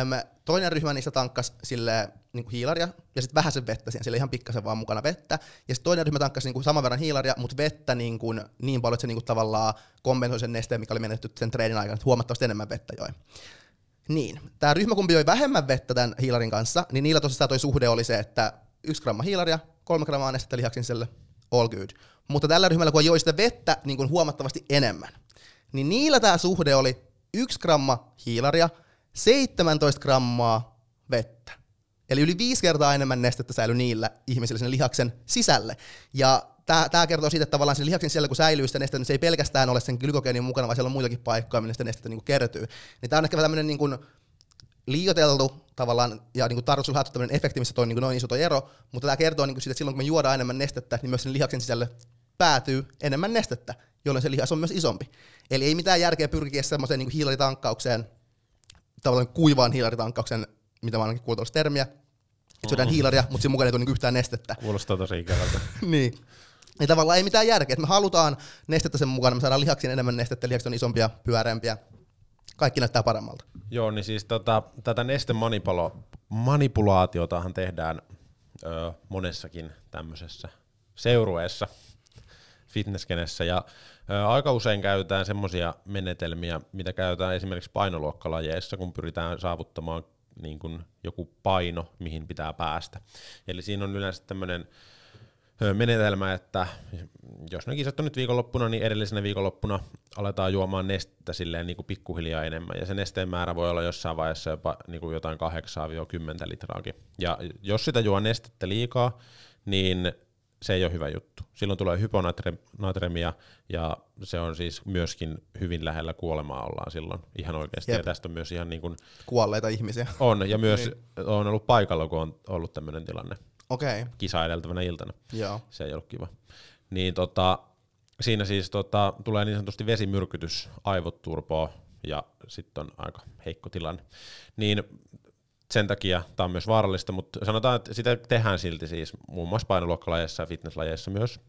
öm, toinen ryhmä niistä tankkas sille niin hiilaria, ja sitten vähän sen vettä siihen, sille ihan pikkasen vaan mukana vettä, ja sitten toinen ryhmä tankkasi niin saman verran hiilaria, mutta vettä niin, kuin, niin paljon, että se niin kuin tavallaan kompensoi sen nesteen, mikä oli menetty sen treenin aikana, että huomattavasti enemmän vettä joi. Niin, tämä ryhmä, kumpi joi vähemmän vettä tämän hiilarin kanssa, niin niillä tosissaan toi suhde oli se, että yksi gramma hiilaria, kolme grammaa nestettä lihaksen sisälle, all good. Mutta tällä ryhmällä, kun joi sitä vettä niin kuin huomattavasti enemmän, niin niillä tämä suhde oli yksi gramma hiilaria, 17 grammaa vettä. Eli yli viisi kertaa enemmän nestettä säilyi niillä ihmisillä sen lihaksen sisälle. Ja tämä kertoo siitä, että tavallaan sen lihaksen sisällä, kun säilyy sitä nestettä, niin se ei pelkästään ole sen glykogeenin mukana, vaan siellä on muitakin paikkoja, minne sitä nestettä niin kertyy. Niin tämä on ehkä tämmöinen niin kuin liioiteltu tavallaan, ja niin kuin tarkoitus haettu tämmöinen efekti, missä toi niin kuin noin iso toi ero, mutta tämä kertoo niin kuin siitä, että silloin kun me juodaan enemmän nestettä, niin myös sen lihaksen sisälle päätyy enemmän nestettä. jolloin se lihas on myös isompi. Eli ei mitään järkeä pyrkiä semmoiseen niin hiilaritankkaukseen, tavallaan kuivaan hiilaritankkaukseen, mitä mä ainakin kuullut termiä, että syödään Mm. hiilaria, mutta siinä mukana ei tule niin yhtään nestettä. Kuulostaa tosi ikävältä. *laughs* niin. Ei tavallaan ei mitään järkeä, että me halutaan nestettä sen mukana, me saadaan lihaksiin enemmän nestettä, lihakset on isompia, pyöreämpiä, kaikki näyttää paremmalta. Joo, niin siis tota, tätä nestemanipulaatiotahan tehdään ö, monessakin tämmöisessä seurueessa, fitnesskenessä, ja ö, aika usein käytetään semmoisia menetelmiä, mitä käytetään esimerkiksi painoluokkalajeissa, kun pyritään saavuttamaan niin kuin joku paino, mihin pitää päästä. Eli siinä on yleensä tämmöinen menetelmä, että jos ne kisat on nyt viikonloppuna, niin edellisenä viikonloppuna aletaan juomaan nestettä silleen niin kuin pikkuhiljaa enemmän. Ja se nesteen määrä voi olla jossain vaiheessa jopa niin kuin jotain 8-10 litraakin. Ja jos sitä juo nestettä liikaa, niin se ei ole hyvä juttu. Silloin tulee hyponatremia ja se on siis myöskin hyvin lähellä kuolemaa ollaan silloin ihan oikeasti. Jep. Ja tästä on myös ihan niin kuin, Kuolleita ihmisiä. on ja myös Niin. on ollut paikalla, kun on ollut tämmöinen tilanne okay. kisa edeltävänä iltana joo. se ei ollut kiva. Niin tota, siinä siis tota, tulee niin sanotusti vesimyrkytys, aivot turpoo ja sitten on aika heikko tilanne. Niin sen takia tämä on myös vaarallista, mutta sanotaan, että sitä tehdään silti siis muun muassa painoluokkalajeissa ja fitnesslajeissa myös.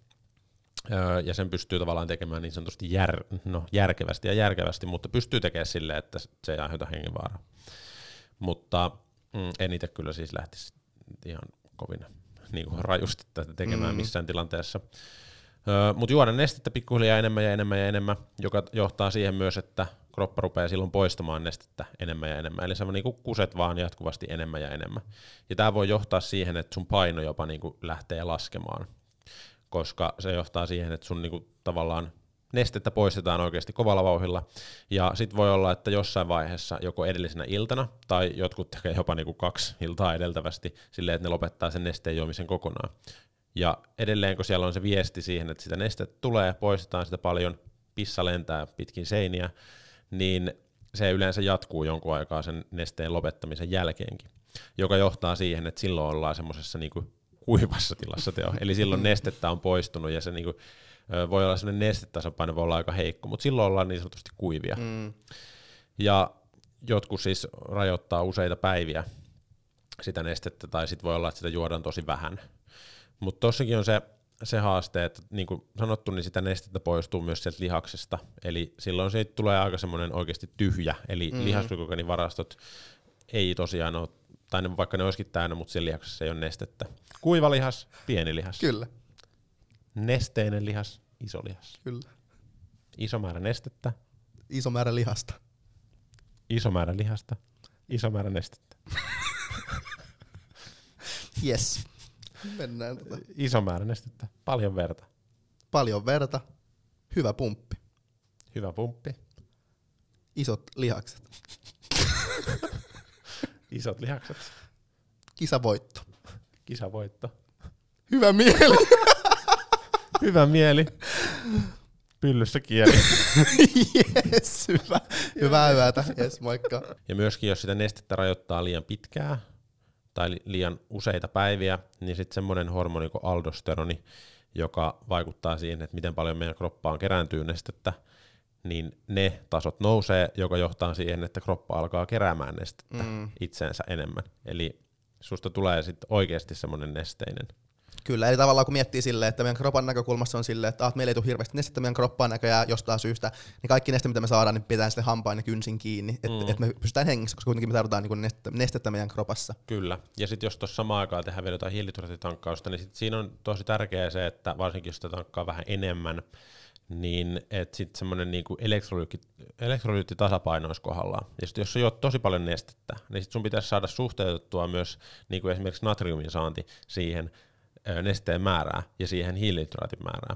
Öö, ja sen pystyy tavallaan tekemään niin sanotusti jär, no, järkevästi ja järkevästi, mutta pystyy tekemään silleen, että se ei aiheuta hengenvaaraa. Mutta mm, en itse kyllä siis lähtisi ihan kovin niin kuin rajusti tätä tekemään Mm. missään tilanteessa. Öö, Mutta juoda nestettä pikkuhiljaa enemmän ja enemmän ja enemmän, joka johtaa siihen myös, että kroppa rupeaa silloin poistamaan nestettä enemmän ja enemmän. Eli sä niin kuset vaan jatkuvasti enemmän ja enemmän. Ja tämä voi johtaa siihen, että sun paino jopa niin kuin lähtee laskemaan, koska se johtaa siihen, että sun niin kuin tavallaan nestettä poistetaan oikeasti kovalla vauhilla. Ja sitten voi olla, että jossain vaiheessa joko edellisenä iltana, tai jotkut tekee jopa niinku kaksi iltaa edeltävästi, silleen, että ne lopettaa sen nesteen juomisen kokonaan. Ja edelleen, kun siellä on se viesti siihen, että sitä nestettä tulee, poistetaan sitä paljon, pissa lentää pitkin seiniä, niin se yleensä jatkuu jonkun aikaa sen nesteen lopettamisen jälkeenkin, joka johtaa siihen, että silloin ollaan semmoisessa niinku kuivassa tilassa teo. Eli silloin nestettä on poistunut ja se niinku, voi olla semmoinen nestetasapaino voi olla aika heikko, mutta silloin ollaan niin sanotusti kuivia. Mm. Ja jotkut siis rajoittaa useita päiviä sitä nestettä, tai sitten voi olla, että sitä juodaan tosi vähän. Mutta tossakin on se, se haaste, että niin kuin sanottu, niin sitä nestettä poistuu myös sieltä lihaksesta. Eli silloin siitä tulee aika semmoinen oikeasti tyhjä, eli Mhm. mm. lihasglykogeenivarastot ei tosiaan ole, tai ne, vaikka ne olisikin täynnä, mutta siellä lihaksessa ei ole nestettä. Kuiva lihas, pieni lihas. Kyllä, Nesteinen lihas, iso lihas. kyllä. Iso määrä nestettä, Iso määrä lihasta. iso määrä lihasta, iso määrä nestettä. *laughs* Yes. Mennään tota. Iso määrä nestettä, paljon verta, Paljon verta, hyvä pumppi, hyvä pumppi, isot lihakset, *laughs* isot lihakset, kisavoitto, kisavoitto, hyvä mieli. *laughs* hyvä mieli, pyllyssä kieli. *laughs* yes, hyvä. Hyvää yötä. Yes, moikka. Ja myöskin jos sitä nestettä rajoittaa liian pitkään tai li- liian useita päiviä, niin sitten semmoinen hormoni kuin aldosteroni, joka vaikuttaa siihen, että miten paljon meidän kroppaan kerääntyy nestettä, niin ne tasot nousee, joka johtaa siihen, että kroppa alkaa keräämään nestettä Mm. itseensä enemmän. Eli susta tulee sitten oikeasti semmoinen nesteinen. Kyllä, eli tavallaan kun miettii silleen, että meidän kropan näkökulmassa on silleen, että, ah, että meillä ei tule hirveästi nestettä meidän kroppaan näköjään jostain syystä, niin kaikki neste, mitä me saadaan, niin pitää sitten hampain ja kynsin kiinni, että Mm. et me pystytään hengissä, koska kuitenkin me tarvitaan niin nestettä, nestettä meidän kropassa. Kyllä. Ja sitten jos tuossa samaan aikaan tehdään vielä jotain hiilihydraattitankkausta, niin sit siinä on tosi tärkeää se, että varsinkin jos sitä tankkaa vähän enemmän, niin että sitten semmoinen niinku elektrolyytti, elektrolyyttitasapaino olisi kohdallaan. Ja sit jos sä juot tosi paljon nestettä, niin sit sun pitäisi saada suhteutettua myös niinku esimerkiksi natriumin saanti siihen nesteen määrää ja siihen hiilihydraatin määrää.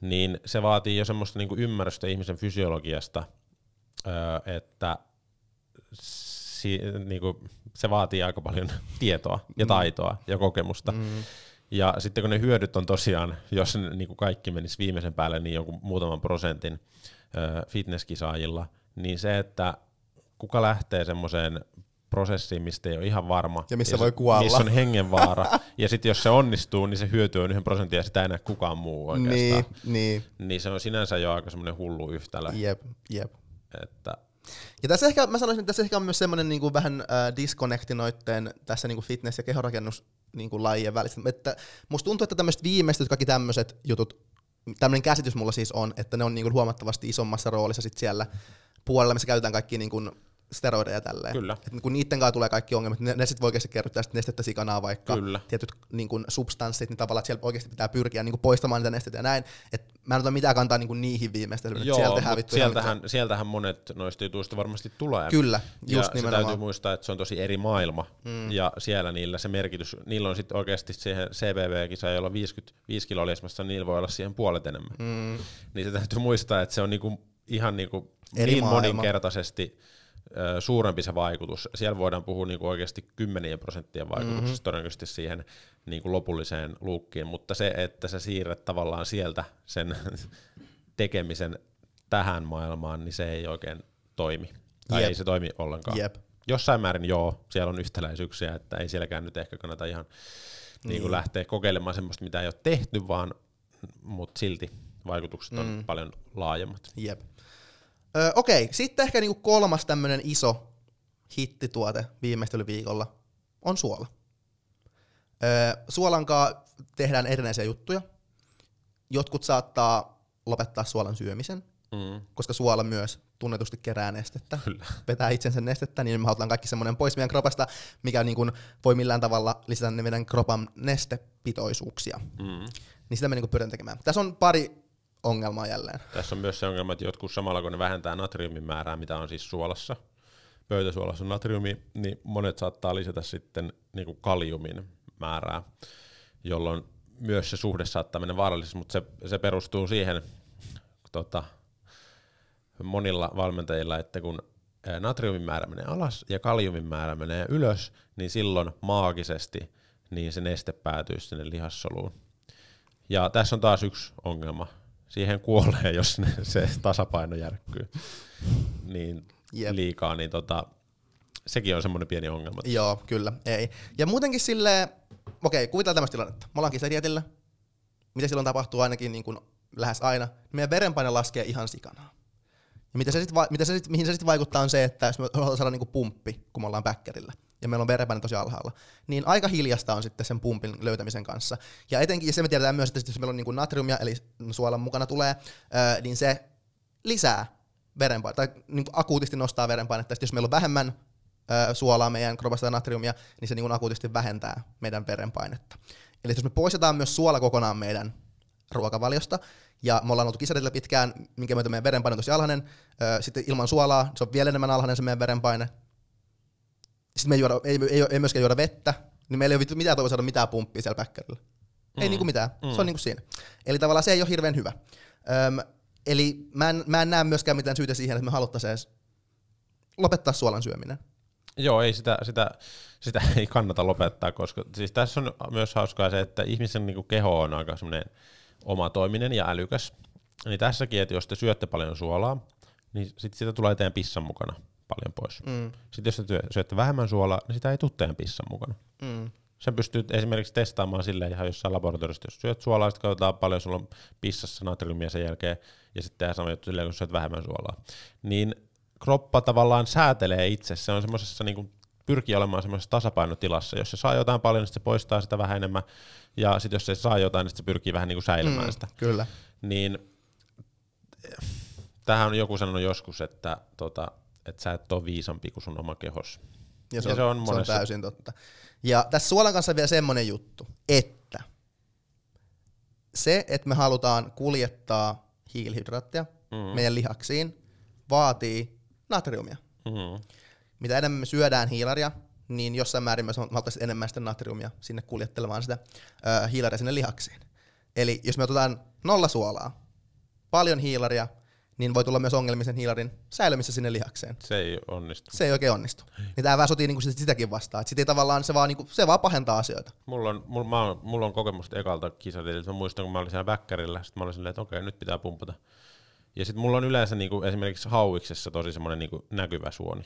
Niin se vaatii jo semmoista niinku ymmärrystä ihmisen fysiologiasta, että si, niinku, se vaatii aika paljon tietoa ja Mm. taitoa ja kokemusta. Mm. Ja sitten kun ne hyödyt on tosiaan, jos ne, niin kuin kaikki menisi viimeisen päälle, niin jonkun muutaman prosentin ö, fitnesskisaajilla, niin se, että kuka lähtee semmoiseen prosessiin, mistä ei ole ihan varma. Ja missä se- voi kuolla. Missä on *laughs* hengenvaara. ja sitten jos se onnistuu, niin se hyöty on yhden prosentin ja sitä ei näe kukaan muu oikeastaan. Niin, niin, Niin se on sinänsä jo aika semmoinen hullu yhtälö. jep, jep. Että Ja tässä ehkä, mä sanoisin, että tässä ehkä on myös semmoinen niin kuin vähän äh, disconnecti noitten tässä niin kuin fitness- ja kehorakennus niin kuin lajien välistä. Että musta tuntuu, että tämmöiset viimeiset kaikki tämmöiset jutut, tämmöinen käsitys mulla siis on, että ne on niin kuin huomattavasti isommassa roolissa sit siellä puolella, missä käytetään kaikki niin kuin steroideja ja tälleen. Kyllä. Et kun niiden kanssa tulee kaikki ongelmat, ne, ne sitten voi oikeasti kerryttää sit nestettä sikanaa vaikka Kyllä. tietyt niin kuin substanssit, niin tavallaan siellä oikeasti pitää pyrkiä niin kuin poistamaan niitä nesteitä ja näin. Et mä en ota mitään kantaa niin kuin niihin viimeistä. Joo, sieltä sieltähän, vittu ihan sieltähän, sieltähän monet noista jutuista varmasti tulee. Kyllä, ja just se nimenomaan. täytyy muistaa, että se on tosi eri maailma, mm. ja siellä niillä se merkitys, niillä on sitten oikeasti siihen CBV-kisaan, jolla 55 kiloa oli esimerkiksi, niillä voi olla siihen puolet enemmän. Mm, Niin se täytyy muistaa, että se on niinku ihan niinku Eri niin maailma. moninkertaisesti suurempi se vaikutus. Siellä voidaan puhua niinku oikeasti kymmenien prosenttien vaikutuksesta mm-hmm. todennäköisesti siihen niinku lopulliseen luukkiin, mutta se, että sä siirrät tavallaan sieltä sen *laughs* tekemisen tähän maailmaan, niin se ei oikein toimi. Tai Jep. ei se toimi ollenkaan. Jep. Jossain määrin joo, siellä on yhtäläisyyksiä, että ei sielläkään nyt ehkä kannata ihan niin kuin lähteä kokeilemaan semmoista, mitä ei ole tehty, vaan mutta silti vaikutukset on mm. paljon laajemmat. Jep. Ö, okei, sitten ehkä niinku kolmas tämmönen iso hittituote viimeistelyviikolla on suola. Ö, suolankaa tehdään erinäisiä juttuja. Jotkut saattaa lopettaa suolan syömisen, Mm. koska suola myös tunnetusti kerää nestettä. Kyllä. Vetää itsensä nestettä, niin me halutaan kaikki semmoinen pois meidän kropasta, mikä niin kuin voi millään tavalla lisätä meidän kropan nestepitoisuuksia. Mm. Niin sitä me niin kuin pyritään tekemään. Tässä on pari ongelmaa jälleen. Tässä on myös se ongelma, että jotkut samalla kun ne vähentää natriumin määrää, mitä on siis suolassa, pöytäsuolassa on natriumi, niin monet saattaa lisätä sitten niin kuin kaliumin määrää, jolloin myös se suhde saattaa mennä vaaralliseksi, mutta se, se perustuu siihen tota, monilla valmentajilla, että kun natriumin määrä menee alas ja kaliumin määrä menee ylös, niin silloin maagisesti niin se neste päätyy sinne lihassoluun. Ja tässä on taas yksi ongelma. Siihen kuolee, jos ne, se tasapaino järkkyy niin Jep. liikaa, niin tota, sekin on semmoinen pieni ongelma. Joo, kyllä, ei. Ja muutenkin sille, okei, kuvitellaan tämmöistä tilannetta. Me ollaan kisadietillä. Mitä silloin tapahtuu ainakin niin kuin lähes aina? Meidän verenpaine laskee ihan sikanaa. Ja mitä se sit, mitä se sit, mihin se sitten vaikuttaa on se, että jos me halutaan saada niin kuin pumppi, kun me ollaan päkkärillä, ja meillä on verenpaine tosi alhaalla, niin aika hiljasta on sitten sen pumpin löytämisen kanssa. Ja etenkin, ja se me tiedetään myös, että jos meillä on niin natriumia, eli suolan mukana tulee, niin se lisää verenpainetta, tai niin akuutisti nostaa verenpainetta. Sitten jos meillä on vähemmän suolaa meidän kropasta ja natriumia, niin se niin akuutisti vähentää meidän verenpainetta. Eli jos me poistetaan myös suola kokonaan meidän ruokavaliosta, ja me ollaan oltu kisadilla pitkään, minkä myötä meidän verenpaine on tosi alhainen, sitten ilman suolaa se on vielä enemmän alhainen se meidän verenpaine. Sitten me ei, juoda, ei, ei, ei myöskään juoda vettä, niin meillä ei ole mitään toivoa saada mitään pumppia siellä päkkärillä. Ei niinku mitään, mm. se on niinku siinä. Eli tavallaan se ei ole hirveän hyvä. Öm, eli mä en, mä en näe myöskään mitään syytä siihen, että me haluttaisiin edes lopettaa suolan syöminen. Joo, ei sitä, sitä, sitä ei kannata lopettaa, koska siis tässä on myös hauskaa se, että ihmisen niin keho on aika semmoinen omatoiminen ja älykäs. Niin tässäkin, että jos te syötte paljon suolaa, niin sitten siitä tulee teidän pissan mukana paljon pois. Mm. Sitten jos te syötte vähemmän suolaa, niin sitä ei tule teidän pissan mukana. Mm. Sen pystyy esimerkiksi testaamaan silleen ihan jossain laboratoriossa, jos syöt suolaa, sitten katsotaan paljon sulla on pissassa natriumia sen jälkeen, ja sitten tehdään sama juttu silleen, kun syöt vähemmän suolaa. Niin kroppa tavallaan säätelee itse, se on semmoisessa niin pyrkii olemaan semmoisessa tasapainotilassa. Jos se saa jotain paljon, niin se poistaa sitä vähän enemmän, ja sitten jos se saa jotain, niin se pyrkii vähän niin kuin säilymään Mm. sitä. Kyllä. Niin tähän on joku sanonut joskus, että, tota, että sä et ole viisampi kuin sun oma kehos. Ja se, Ja on, se on se on täysin totta. Ja tässä suolan kanssa vielä semmoinen juttu, että se, että me halutaan kuljettaa hiilihydraattia Mm. meidän lihaksiin, vaatii natriumia. Mm. Mitä enemmän me syödään hiilaria, niin jossain määrin me haluttaisiin enemmän sitä natriumia sinne kuljettelemaan sitä ö, hiilaria sinne lihaksiin. Eli jos me otetaan nolla suolaa, paljon hiilaria, niin voi tulla myös ongelmia sen hiilarin säilymisessä sinne lihakseen. Se ei onnistu. Se ei oikein onnistu. Niin tämä vähän sotii niinku sit- sitäkin vastaan. Sitten tavallaan se vaan, niinku, se vaan pahentaa asioita. Mulla on, mulla, mä oon, mulla on kokemusta ekalta kisatililtä. Mä muistan, kun mä olin siellä väkkärillä, sit mä olin silleen, että okei, nyt pitää pumpata. Ja sitten mulla on yleensä niinku, esimerkiksi hauiksessa tosi semmoinen niinku, näkyvä suoni.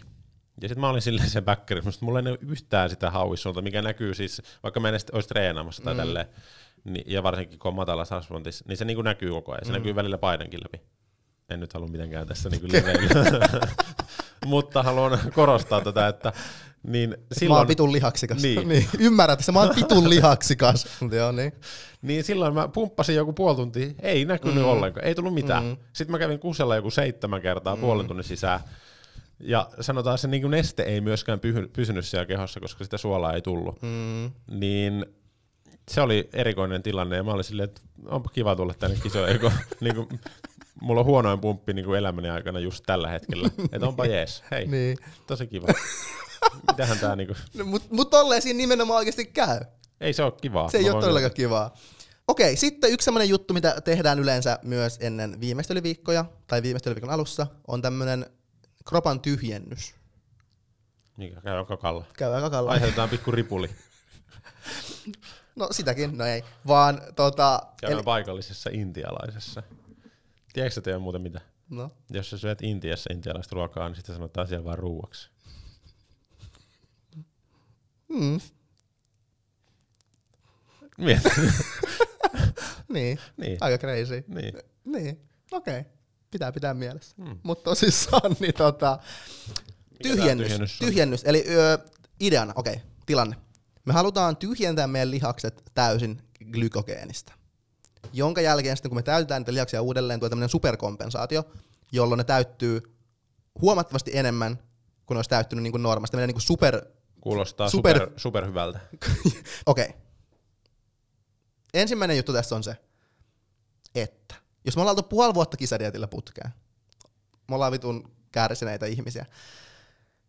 Ja sitten mä olin silleen se backeri, mutta mulla ei ole yhtään sitä hauissuunta, mikä näkyy siis, vaikka mä en edes olisi treenaamassa tai mm. tälleen, niin, ja varsinkin kun on matala asfaltissa, niin se niin kuin näkyy koko ajan. Se mm. näkyy välillä paidankin läpi. En nyt halua mitenkään tässä niin *laughs* Mutta haluan korostaa tätä, että niin silloin, mä oon pitun lihaksikas. Niin. *laughs* niin. Ymmärrät, että mä oon pitun lihaksikas. *laughs* Joo, niin. niin silloin mä pumppasin joku puoli tuntia, ei näkynyt mm. ollenkaan, ei tullut mitään. Mm. Sitten mä kävin kusella joku seitsemän kertaa mm. puolen tunnin sisään. Ja sanotaan, että se niin neste ei myöskään pysynyt siellä kehossa, koska sitä suolaa ei tullut. Mm. Niin se oli erikoinen tilanne, ja mä olin silleen, että onpa kiva tulla tänne kisoihin, kun niin kuin, mulla on huonoin pumppi niin kuin elämäni aikana just tällä hetkellä. *laughs* Että onpa jees, hei, niin. tosi kiva. Mitähän tää niinku... *laughs* No, mut, mut tolleen siinä nimenomaan oikeasti käy. Ei se ole kivaa. Se ei ole todellakaan kivaa. Okei, sitten yksi sellainen juttu, mitä tehdään yleensä myös ennen viimeistelyviikkoja, tai viimeistelyviikon alussa, on tämmöinen kropan tyhjennys. Mikä käy kakalla? Käy kakalla. Aiheutetaan pikku ripuli. no sitäkin, no ei. Vaan tota... Käydään eli... paikallisessa intialaisessa. Tiedätkö teidän muuten mitä? No. Jos sä syöt Intiassa intialaista ruokaa, niin sitten sanotaan siellä vaan ruuaksi. Mm. Mieti. *laughs* niin. niin, aika crazy. Niin. Niin, okei. Okay. Pitää pitää mielessä. Mm. Mutta tosissaan, *laughs* niin tota, tyhjennys, tyhjennys, tyhjennys. Eli ö, ideana, okei, okay, tilanne. Me halutaan tyhjentää meidän lihakset täysin glykogeenista. Jonka jälkeen sitten, kun me täytetään niitä lihaksia uudelleen, tulee tämmöinen superkompensaatio, jolloin ne täyttyy huomattavasti enemmän kuin ne olisi täyttynyt niin kuin normaalisti. Tämmöinen niin kuin super Kuulostaa super, super, super hyvältä. *laughs* Okei. Okay. Ensimmäinen juttu tässä on se, että jos me ollaan oltu puoli vuotta kisadietillä putkeen, me ollaan vitun kärsineitä ihmisiä,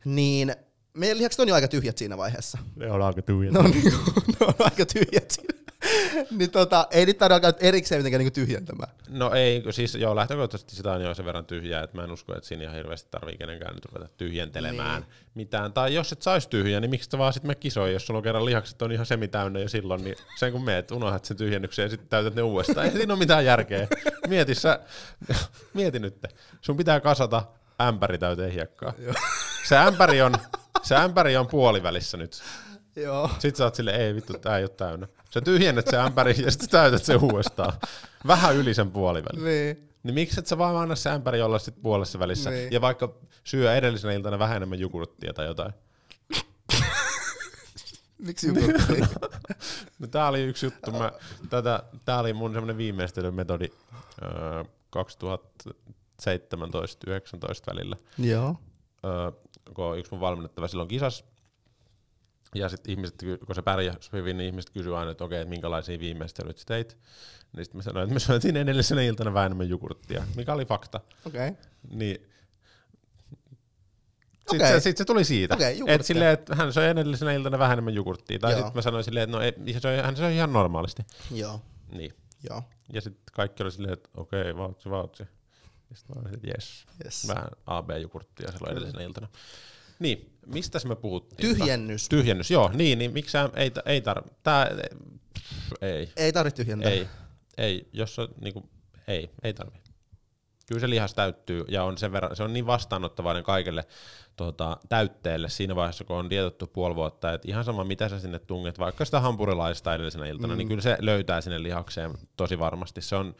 niin meidän lihakset on jo aika tyhjät siinä vaiheessa. Ne on aika tyhjät. No, niin, *laughs* ne on aika tyhjät siinä. *laughs* niin tota, ei nyt tarvitse alkaa erikseen mitenkään niinku tyhjentämään. No ei, siis joo, lähtökohtaisesti sitä on jo sen verran tyhjää, että mä en usko, että siinä ihan hirveästi tarvii kenenkään nyt ruveta tyhjentelemään niin. mitään. Tai jos et saisi tyhjää, niin miksi sä vaan sitten me kisoi, jos sulla on kerran lihakset on ihan semitäynnä jo silloin, niin sen kun meet, unohdat sen tyhjennyksen ja sitten täytät ne uudestaan. Ei siinä ole mitään järkeä. Mieti sä, *laughs* mieti nyt. Sun pitää kasata ämpäri täyteen hiekkaa. Se ämpäri on, se ämpäri on puolivälissä nyt. Joo. Sitten sä oot silleen, ei vittu, tää ei ole täynnä. Sä tyhjennät se ämpäri ja sitten täytät se uudestaan. Vähän yli sen puolivälin. Niin. Niin miksi et sä vaan anna se ämpäri olla sit puolessa välissä niin. ja vaikka syö edellisenä iltana vähän enemmän jogurttia tai jotain. Miksi jogurttia? *laughs* no tää oli yksi juttu. Mä, tätä, tää oli mun semmonen viimeistelymetodi öö, 2017-2019 välillä. Joo. Öö, kun yksi mun valmennettava silloin kisas, ja sitten ihmiset, kun se pärjäsi hyvin, niin ihmiset kysyivät aina, että okei, että minkälaisia viimeistelyitä sä teit. Niin sitten mä sanoin, että me syötiin edellisenä iltana vähän enemmän jogurttia, mikä oli fakta. Okei. Okay. Niin sitten okay. se, sit se tuli siitä. Okay, että silleen, että hän söi edellisenä iltana vähän enemmän jogurttia. Tai sitten mä sanoin silleen, että no, ei, söi, hän söi ihan normaalisti. Joo. Niin. Joo. Ja sitten kaikki oli silleen, että okei, okay, vautsi, vautsi. Ja sitten mä olin, että jes, yes. vähän AB-jogurttia silloin edellisenä iltana. Niin, mistä me puhuttiin? Tyhjennys. Tyhjennys, joo. Niin, niin miksi ei, ei tarvitse, tää, ei. Ei tarvitse tyhjentää. Ei, ei, jos on, niinku, ei, ei tarvi. Kyllä se lihas täyttyy ja on sen verran, se on niin vastaanottavainen kaikelle tuota, täytteelle siinä vaiheessa, kun on dietettu puoli vuotta, että ihan sama mitä sä sinne tunget, vaikka sitä hampurilaista edellisenä iltana, niin mm. niin kyllä se löytää sinne lihakseen tosi varmasti. Se on,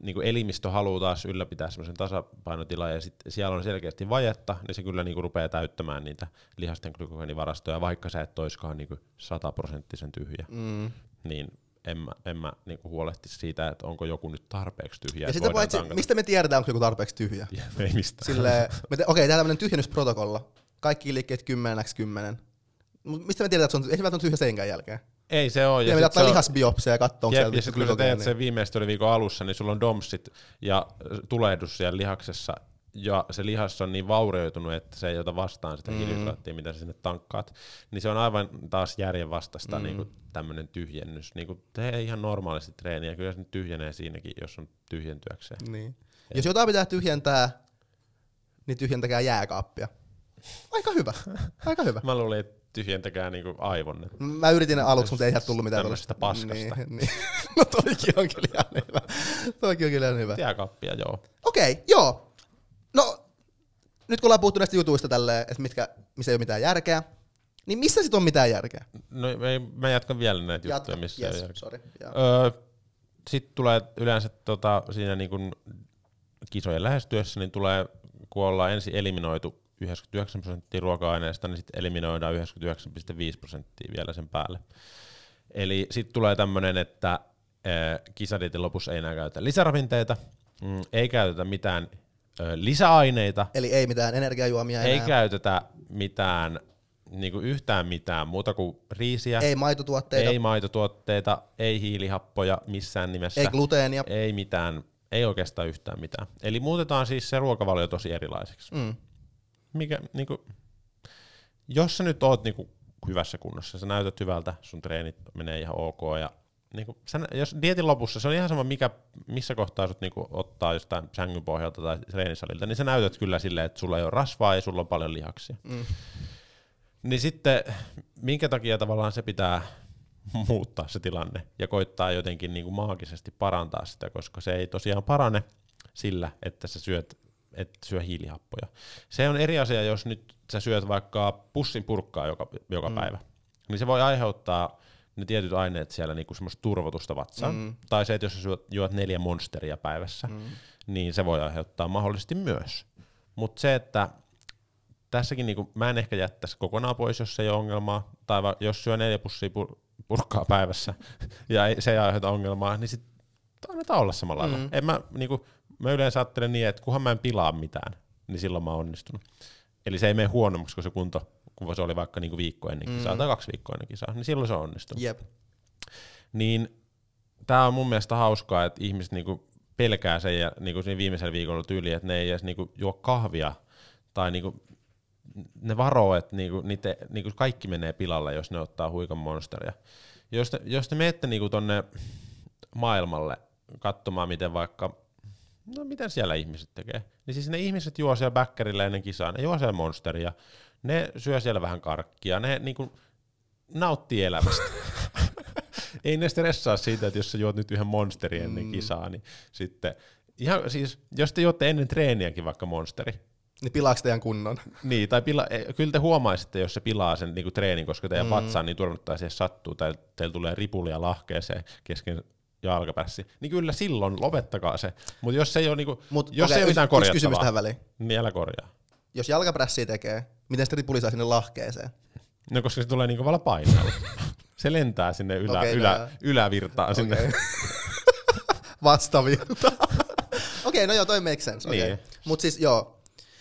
niin kuin elimistö haluaa taas ylläpitää semmoisen tasapainotilan ja sit siellä on selkeästi vajetta, niin se kyllä niin kuin rupeaa täyttämään niitä lihasten glykogenivarastoja, vaikka sä et toiskaan niin sataprosenttisen tyhjä. Mm. Niin en mä, en mä niinku huolehtisi siitä, että onko joku nyt tarpeeksi tyhjä. Ja sitten paitsi, mistä me tiedetään, onko joku tarpeeksi tyhjä? Ja, *laughs* ei mistään. Sille, okei, okay, tämä tämmöinen tyhjennysprotokolla. Kaikki liikkeet 10 x 10. Mistä me tiedetään, että se on, ei se välttämättä tyhjä senkään jälkeen? Ei se ole. Ja, ja ottaa lihasbiopsia ja katsoa, onko siellä Ja kun sä teet sen viimeistön viikon alussa, niin sulla on domsit ja tulehdus siellä lihaksessa, ja se lihas on niin vaurioitunut, että se ei ota vastaan sitä mm. hiilihydraattia, mitä sä sinne tankkaat, niin se on aivan taas järjen vastasta mm. niin tämmöinen tyhjennys. Niin kuin tee ihan normaalisti treeniä, kyllä se nyt tyhjenee siinäkin, jos on tyhjentyäkseen. Niin. Jos jotain pitää tyhjentää, niin tyhjentäkää jääkaappia. Aika hyvä. *laughs* Aika hyvä. Mä luulin, että tyhjentäkää niinku aivonne. Mä yritin aluksi, mutta ei ihan tullut mitään. Tämmöisestä paskasta. Niin, niin. *laughs* No toikin on kyllä ihan hyvä. Toikin on kyllä ihan hyvä. Jääkaappia, joo. Okei, okay, joo. No, nyt kun ollaan puhuttu näistä jutuista tälleen, että mitkä, missä ei ole mitään järkeä, niin missä sit on mitään järkeä? No ei, mä jatkan vielä näitä juttuja, missä yes, ei ole sorry. Öö, Sitten tulee yleensä tota, siinä niin kun kisojen lähestyessä, niin tulee, kun ollaan ensin eliminoitu 99 prosenttia ruoka-aineesta, niin sitten eliminoidaan 99,5 prosenttia vielä sen päälle. Eli sitten tulee tämmöinen, että kisadietin lopussa ei enää käytetä lisäravinteita, mm, ei käytetä mitään ö, lisäaineita, Eli ei mitään energiajuomia ei enää. käytetä mitään, niinku yhtään mitään muuta kuin riisiä, ei maitotuotteita, ei ei, maitotuotteita, ei hiilihappoja missään nimessä, ei gluteenia. ei mitään, ei oikeastaan yhtään mitään. Eli muutetaan siis se ruokavalio tosi erilaiseksi. Mm. Mikä, niinku, jos sä nyt oot niinku hyvässä kunnossa, sä näytät hyvältä, sun treenit menee ihan ok ja niinku, sä, jos dietin lopussa, se on ihan sama mikä, missä kohtaa sut niinku ottaa jostain sängyn pohjalta tai treenisalilta, niin sä näytät kyllä silleen, että sulla ei ole rasvaa ja sulla on paljon lihaksia. Mm. Niin sitten, minkä takia tavallaan se pitää muuttaa se tilanne ja koittaa jotenkin niin kuin maagisesti parantaa sitä, koska se ei tosiaan parane sillä, että sä syöt et syö hiilihappoja. Se on eri asia, jos nyt sä syöt vaikka pussin purkkaa joka, joka mm. päivä. Niin se voi aiheuttaa ne tietyt aineet siellä niinku semmoista turvotusta vatsaan. Mm. Tai se, että jos sä syöt, juot neljä monsteria päivässä, mm. niin se voi aiheuttaa mahdollisesti myös. Mutta se, että tässäkin niinku, mä en ehkä jättäisi kokonaan pois, jos se ei ole ongelmaa. Tai va, jos syö neljä pussia pur- purkkaa päivässä *laughs* ja ei, se ei aiheuta ongelmaa, niin sit annetaan olla samalla lailla. Mm. En mä, niinku, mä yleensä ajattelen niin, että kunhan mä en pilaa mitään, niin silloin mä oon onnistunut. Eli se ei mene huonommaksi, kun se kunto, kun se oli vaikka niinku viikko ennen kisaa Mm. tai kaksi viikkoa ennen kisaa, niin silloin se on onnistunut. Jep. Niin tämä on mun mielestä hauskaa, että ihmiset niinku pelkää sen ja niinku siinä viimeisellä viikolla tyyli, että ne ei edes niinku juo kahvia tai niinku, ne varoo, että niinku, niitä, niinku kaikki menee pilalle, jos ne ottaa huikan monsteria. Jos te, jos te menette niinku tonne maailmalle katsomaan, miten vaikka, no miten siellä ihmiset tekee, niin siis ne ihmiset juo siellä bäkkärillä ennen kisaa, ne juo siellä monsteria, ne syö siellä vähän karkkia, ne niinku nauttii elämästä. *laughs* ei ne stressaa siitä, että jos sä juot nyt yhden monsterin ennen Mm. kisaa, niin sitten, ihan siis, jos te juotte ennen treeniäkin vaikka monsteri, Niin pilaaks teidän kunnon? niin, tai pila, kyllä te huomaisitte, jos se pilaa sen niin treenin, koska teidän Mm. vatsaan niin turvottaa siihen sattuu, tai teillä tulee ripulia lahkeeseen kesken jalkapässi, niin kyllä silloin lopettakaa se. Mutta jos se ei ole, niinku, Mut, jos okei, ei ole mitään yksi kysymys korjattavaa, tähän väliin. niin älä korjaa. Jos jalkaprässiä tekee, miten sitä ripuli saa sinne lahkeeseen? No koska se tulee niin kovalla paineella. se lentää sinne ylä, no ylä, joo. ylävirtaan sinne. Okei. *laughs* Vastavirta. Okei, no joo, toi makes sense. Okay. Niin. Mut siis joo.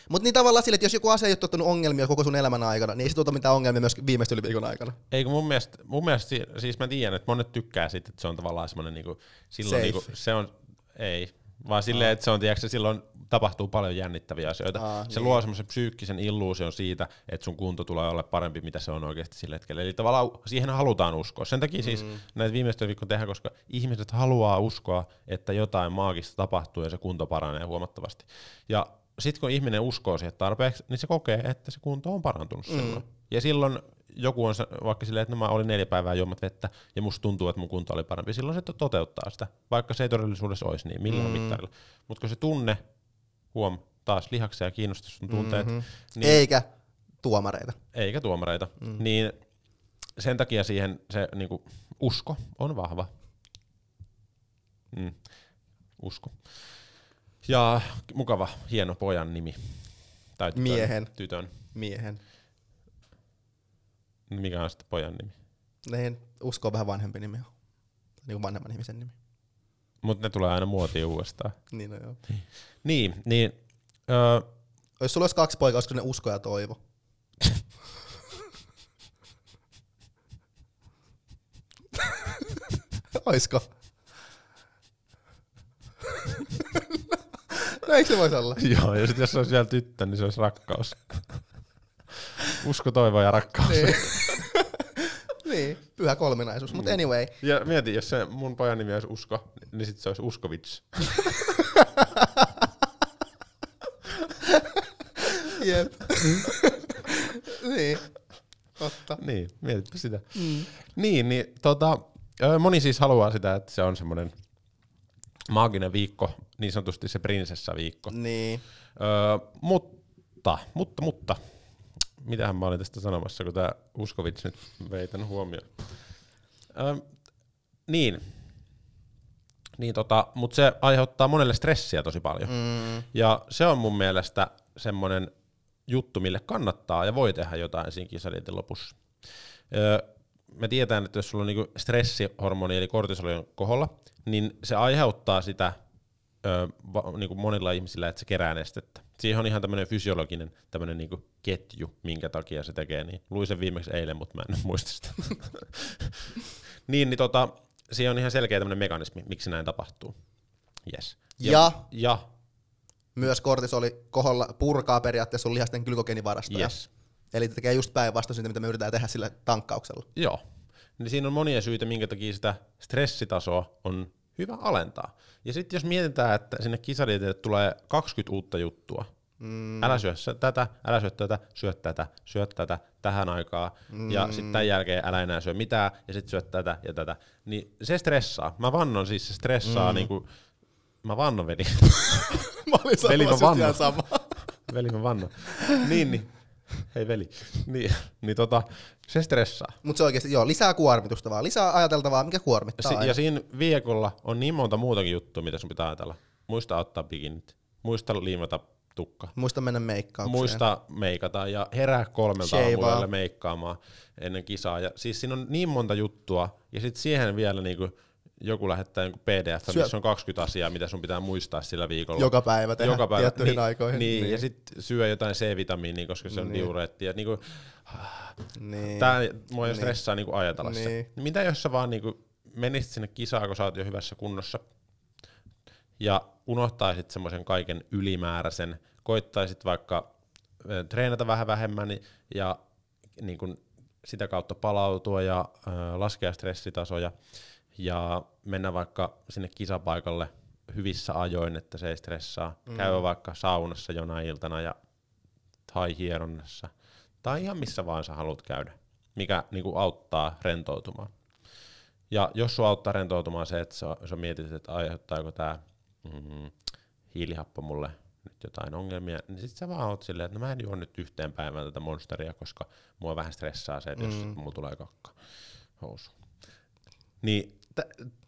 Mut niin tavallaan sille, että jos joku asia ei ole tuottanut ongelmia koko sun elämän aikana, niin ei se tuota mitään ongelmia myös viimeistä yli viikon aikana. Eikö mun mielestä, mun mielestä, si- siis mä tiedän, että monet tykkää siitä, että se on tavallaan semmoinen niinku, silloin Safe. niinku, se on, ei, vaan silleen, että se on, tiedätkö, silloin tapahtuu paljon jännittäviä asioita. Aa, se niin. luo semmoisen psyykkisen illuusion siitä, että sun kunto tulee olla parempi, mitä se on oikeasti sillä hetkellä. Eli tavallaan siihen halutaan uskoa. Sen takia siis Mm. näitä viimeistä viikkoja tehdään, koska ihmiset haluaa uskoa, että jotain maagista tapahtuu ja se kunto paranee huomattavasti. Ja sitten kun ihminen uskoo siihen tarpeeksi, niin se kokee, että se kunto on parantunut Mm. silloin. Ja silloin joku on vaikka silleen, että no mä olin neljä päivää juomat vettä ja musta tuntuu, että mun kunto oli parempi. Silloin se to- toteuttaa sitä, vaikka se ei todellisuudessa olisi niin millään Mm. mittarilla. Mutta kun se tunne, huom, taas lihaksia ja kiinnostus sun tunteet, Mhm. mm-hmm. Niin. Eikä tuomareita. eikä tuomareita, mm. niin sen takia siihen se niinku, usko on vahva. Mm. Usko. Ja mukava, hieno pojan nimi. Tai tytön, Miehen. Tytön. Miehen. Mikä on sitten pojan nimi? Ne uskoo vähän vanhempi nimi. Niin kuin vanhemman ihmisen nimi. Mutta ne tulee aina muotiin uudestaan. Niin, no joo. Niin, niin öö, Jos sulla olisi kaksi poikaa, olisiko ne usko ja toivo? *laughs* Oisko? No eikö se voisi olla? *laughs* joo, ja sitten jos se olisi vielä tyttö, niin se olisi rakkaus. *laughs* Usko, toivo ja rakkaus. Niin. *laughs* niin, pyhä kolminaisuus. Mutta anyway, Ja mieti, jos se mun pojan nimi olisi Usko, niin sitten se olisi Uskovits. jep. niin, totta. niin, mietipä sitä. Mm. Niin, niin tota, moni siis haluaa sitä, että se on semmoinen maaginen viikko, niin sanotusti se prinsessaviikko. Niin. Öö, Mutta Mutta, mutta, mitähän mä olin tästä sanomassa, kun tämä Uskovits nyt vei tän huomioon. Öm, niin, niin tota, mutta se aiheuttaa monelle stressiä tosi paljon. Mm. Ja se on mun mielestä semmoinen juttu, mille kannattaa ja voi tehdä jotain siinä kisadietin lopussa. Öö, me tiedetään, että jos sulla on niinku stressihormoni eli kortisoli on koholla, niin se aiheuttaa sitä öö, va, niinku monilla ihmisillä, että se kerää nestettä. Siihen on ihan tämmöinen fysiologinen tämmönen niinku ketju, minkä takia se tekee niin. Luin sen viimeksi eilen, mutta mä en muista sitä. *laughs* niin, niin tota, siihen on ihan selkeä tämmöinen mekanismi, miksi näin tapahtuu. Yes. Ja- ja Myös kortisoli koholla purkaa periaatteessa sun lihasten glykogeenivarastoja. yes. Eli tekee just päinvastoin mitä me yritetään tehdä sillä tankkauksella. Joo. Niin siinä on monia syitä, minkä takia sitä stressitasoa on hyvä alentaa. Ja sitten jos mietitään, että sinne kisadietille tulee 20 uutta juttua, mm. älä syö tätä, älä syö tätä, syö tätä, syö tätä tähän aikaan, mm. ja sitten tämän jälkeen älä enää syö mitään, ja sitten syö tätä ja tätä, niin se stressaa. Mä vannon siis, se stressaa mm. niinku, mä vannon veli. *laughs* Mä olin Veli, mä vannon. sama. veli mä vannon. niin, niin. *laughs* Hei veli. Niin, niin tota, se stressaa. Mutta se oikeasti, joo, lisää kuormitusta vaan. Lisää ajateltavaa, mikä kuormittaa Si- aina. ja siinä viikolla on niin monta muutakin juttua, mitä sun pitää ajatella. Muista ottaa bikinit. Muista liimata tukka. Muista mennä meikkaukseen. Muista meikata ja herää kolmelta Shavea. aamuilla meikkaamaan ennen kisaa. Ja siis siinä on niin monta juttua, ja sitten siihen vielä niinku joku lähettää joku PDF, Syö- missä on 20 asiaa, mitä sun pitää muistaa sillä viikolla. Joka päivä tehdä Joka päivä. tiettyihin niin, aikoihin. Niin, Niin. ja sitten syö jotain C-vitamiinia, koska se on Niin. diureetti. Ja niinku, Niin. Tää mua jo Niin. stressaa niinku ajatella Niin. se. Mitä jos sä vaan niinku menisit sinne kisaan, kun sä oot jo hyvässä kunnossa, ja unohtaisit semmoisen kaiken ylimääräisen, koittaisit vaikka treenata vähän vähemmän niin- ja niin kun sitä kautta palautua ja laskea stressitasoja ja mennä vaikka sinne kisapaikalle hyvissä ajoin, että se ei stressaa. Mm. Käydä vaikka saunassa jonain iltana ja tai hieronnassa tai ihan missä vaan sä haluat käydä, mikä niinku auttaa rentoutumaan. Ja jos sua auttaa rentoutumaan se, että sä, sä mietit, että aiheuttaako tämä mm, hiilihappo mulle nyt jotain ongelmia, niin sit sä vaan oot silleen, että no mä en juo nyt yhteen päivään tätä monsteria, koska mua vähän stressaa se, että mm. jos mulla tulee kakka housu. Niin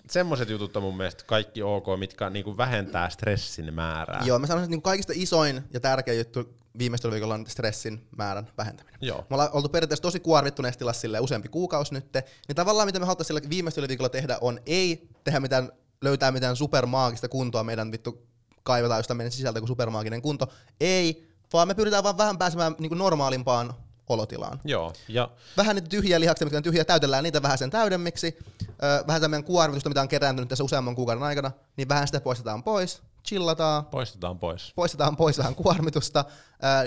semmoiset jutut on mun mielestä kaikki ok, mitkä niinku vähentää stressin määrää. Joo, mä sanoisin, että niin kaikista isoin ja tärkein juttu viimeisellä viikolla on stressin määrän vähentäminen. Joo. Me ollaan oltu periaatteessa tosi kuormittuneessa tilassa sille useampi kuukausi nyt, niin tavallaan mitä me haluttaisiin sillä viimeisellä viikolla tehdä on ei tehdä mitään, löytää mitään supermaagista kuntoa meidän vittu kaivetaan jostain meidän sisältä kuin supermaaginen kunto. Ei, vaan me pyritään vaan vähän pääsemään niin normaalimpaan olotilaan. Joo, ja Vähän niitä tyhjiä lihaksia, mitkä on tyhjiä, täytellään niitä vähän sen täydemmiksi. Öö, vähän sitä meidän kuormitusta, mitä on kerääntynyt tässä useamman kuukauden aikana, niin vähän sitä poistetaan pois, chillataan, poistetaan pois. poistetaan pois vähän kuormitusta.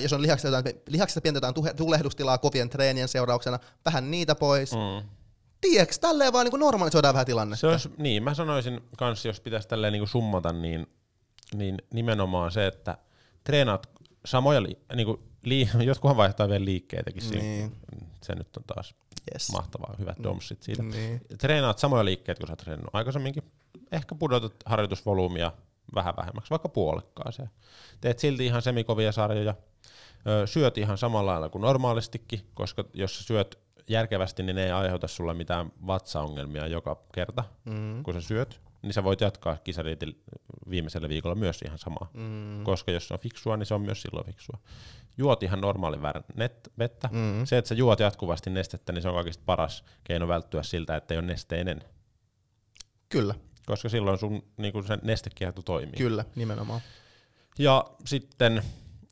Jos on lihaksista, jotain, lihaksista pientä jotain tulehdustilaa kovien treenien seurauksena, vähän niitä pois. Mm. Tiedätkö, tälleen vaan niin normalisoidaan vähän tilanne. Se olisi, niin, mä sanoisin kans, jos pitäisi tälleen niinku summata, niin, niin nimenomaan se, että treenaat samoja, li, niinku, li, *laughs* jotkuhan vaihtaa vielä liikkeitäkin siinä. Niin. Se nyt on taas Yes. mahtavaa, hyvät domsit siitä. Niin. Treenaat samoja liikkeitä kuin sä treenannut aikaisemminkin. Ehkä pudotat harjoitusvolyymia vähän vähemmäksi, vaikka puolekkaaseen. Teet silti ihan semikovia sarjoja. Syöt ihan samalla lailla kuin normaalistikin, koska jos sä syöt järkevästi, niin ne ei aiheuta sulle mitään vatsaongelmia joka kerta, mm. kun sä syöt. Niin sä voit jatkaa kisadietin viimeisellä viikolla myös ihan samaa. Mm. Koska jos se on fiksua, niin se on myös silloin fiksua. Juot ihan normaalin väärän net, vettä. Mm. Se, että sä juot jatkuvasti nestettä, niin se on kaikista paras keino välttyä siltä, että ei ole nesteinen. Kyllä, Koska silloin sun niin se nestekierto toimii. kyllä, nimenomaan. Ja sitten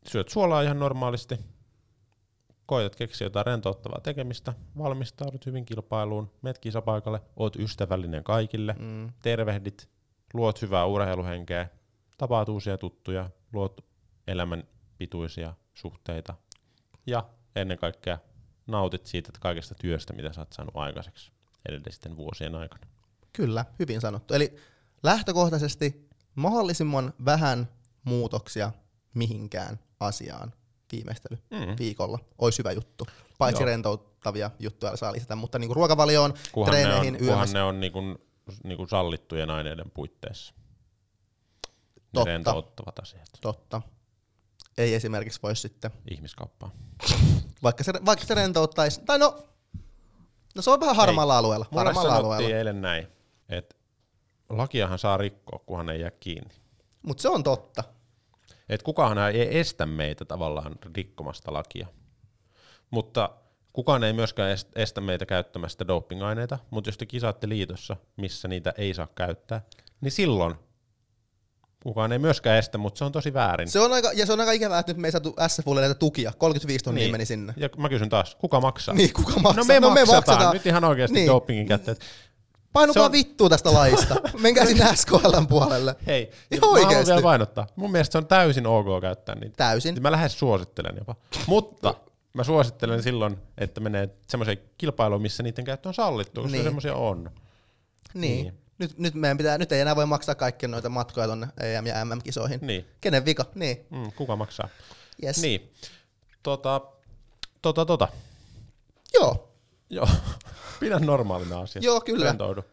syöt suolaa ihan normaalisti, koetat keksiä jotain rentouttavaa tekemistä, valmistaudut hyvin kilpailuun, meet kisapaikalle, oot ystävällinen kaikille, mm. tervehdit, luot hyvää urheiluhenkeä, tapaat uusia tuttuja, luot elämän pituisia suhteita ja ennen kaikkea nautit siitä että kaikesta työstä, mitä sä oot saanut aikaiseksi edellisten vuosien aikana. Kyllä, hyvin sanottu. Eli lähtökohtaisesti mahdollisimman vähän muutoksia mihinkään asiaan viimeistely Mm. viikolla olisi hyvä juttu. Paitsi Joo. rentouttavia juttuja saa lisätä, mutta niinku ruokavalioon, Kunhan ne treeneihin, on, kunhan ne on niinku, niinku sallittujen aineiden puitteissa. Ne Totta. rentouttavat asiat. Totta. ei esimerkiksi voi sitten, ihmiskauppaa. vaikka se, vaikka se rentouttaisi, tai no, no se on vähän harmaalla alueella. Mulle Harmaalla alueella. eilen näin, että lakiahan saa rikkoa, kunhan ei jää kiinni. Mutta se on totta. Että kukaan ei estä meitä tavallaan rikkomasta lakia. Mutta kukaan ei myöskään est- estä meitä käyttämästä dopingaineita, mutta jos te kisaatte liitossa, missä niitä ei saa käyttää, niin silloin kukaan ei myöskään estä, mutta se on tosi väärin. Se on aika, ja se on aika ikävää, että nyt me ei saatu SFUlle näitä tukia. 35 tonnia Niin. meni sinne. Ja mä kysyn taas, kuka maksaa? Niin, kuka maksaa? No me, no, me maksetaan. maksetaan. Nyt ihan oikeasti niin. dopingin kätteet. Painukaa on- vittua tästä laista. Menkää sinne SKLn puolelle. Hei, Ihan mä haluan vielä painottaa. Mun mielestä se on täysin ok käyttää niitä. Täysin. Mä lähes suosittelen jopa. Mutta mä suosittelen silloin, että menee semmoiseen kilpailuun, missä niiden käyttö on sallittu, koska Niin. semmoisia on. Niin. Niin. Nyt, nyt, meidän pitää, nyt ei enää voi maksaa kaikkia noita matkoja tonne EM- ja MM-kisoihin. Niin. Kenen vika? Niin. Mm, kuka maksaa? Yes. Niin. Tota, tota, tota. Joo. Joo. *laughs* Pidä normaalina asia. Joo, kyllä. Rentoudu.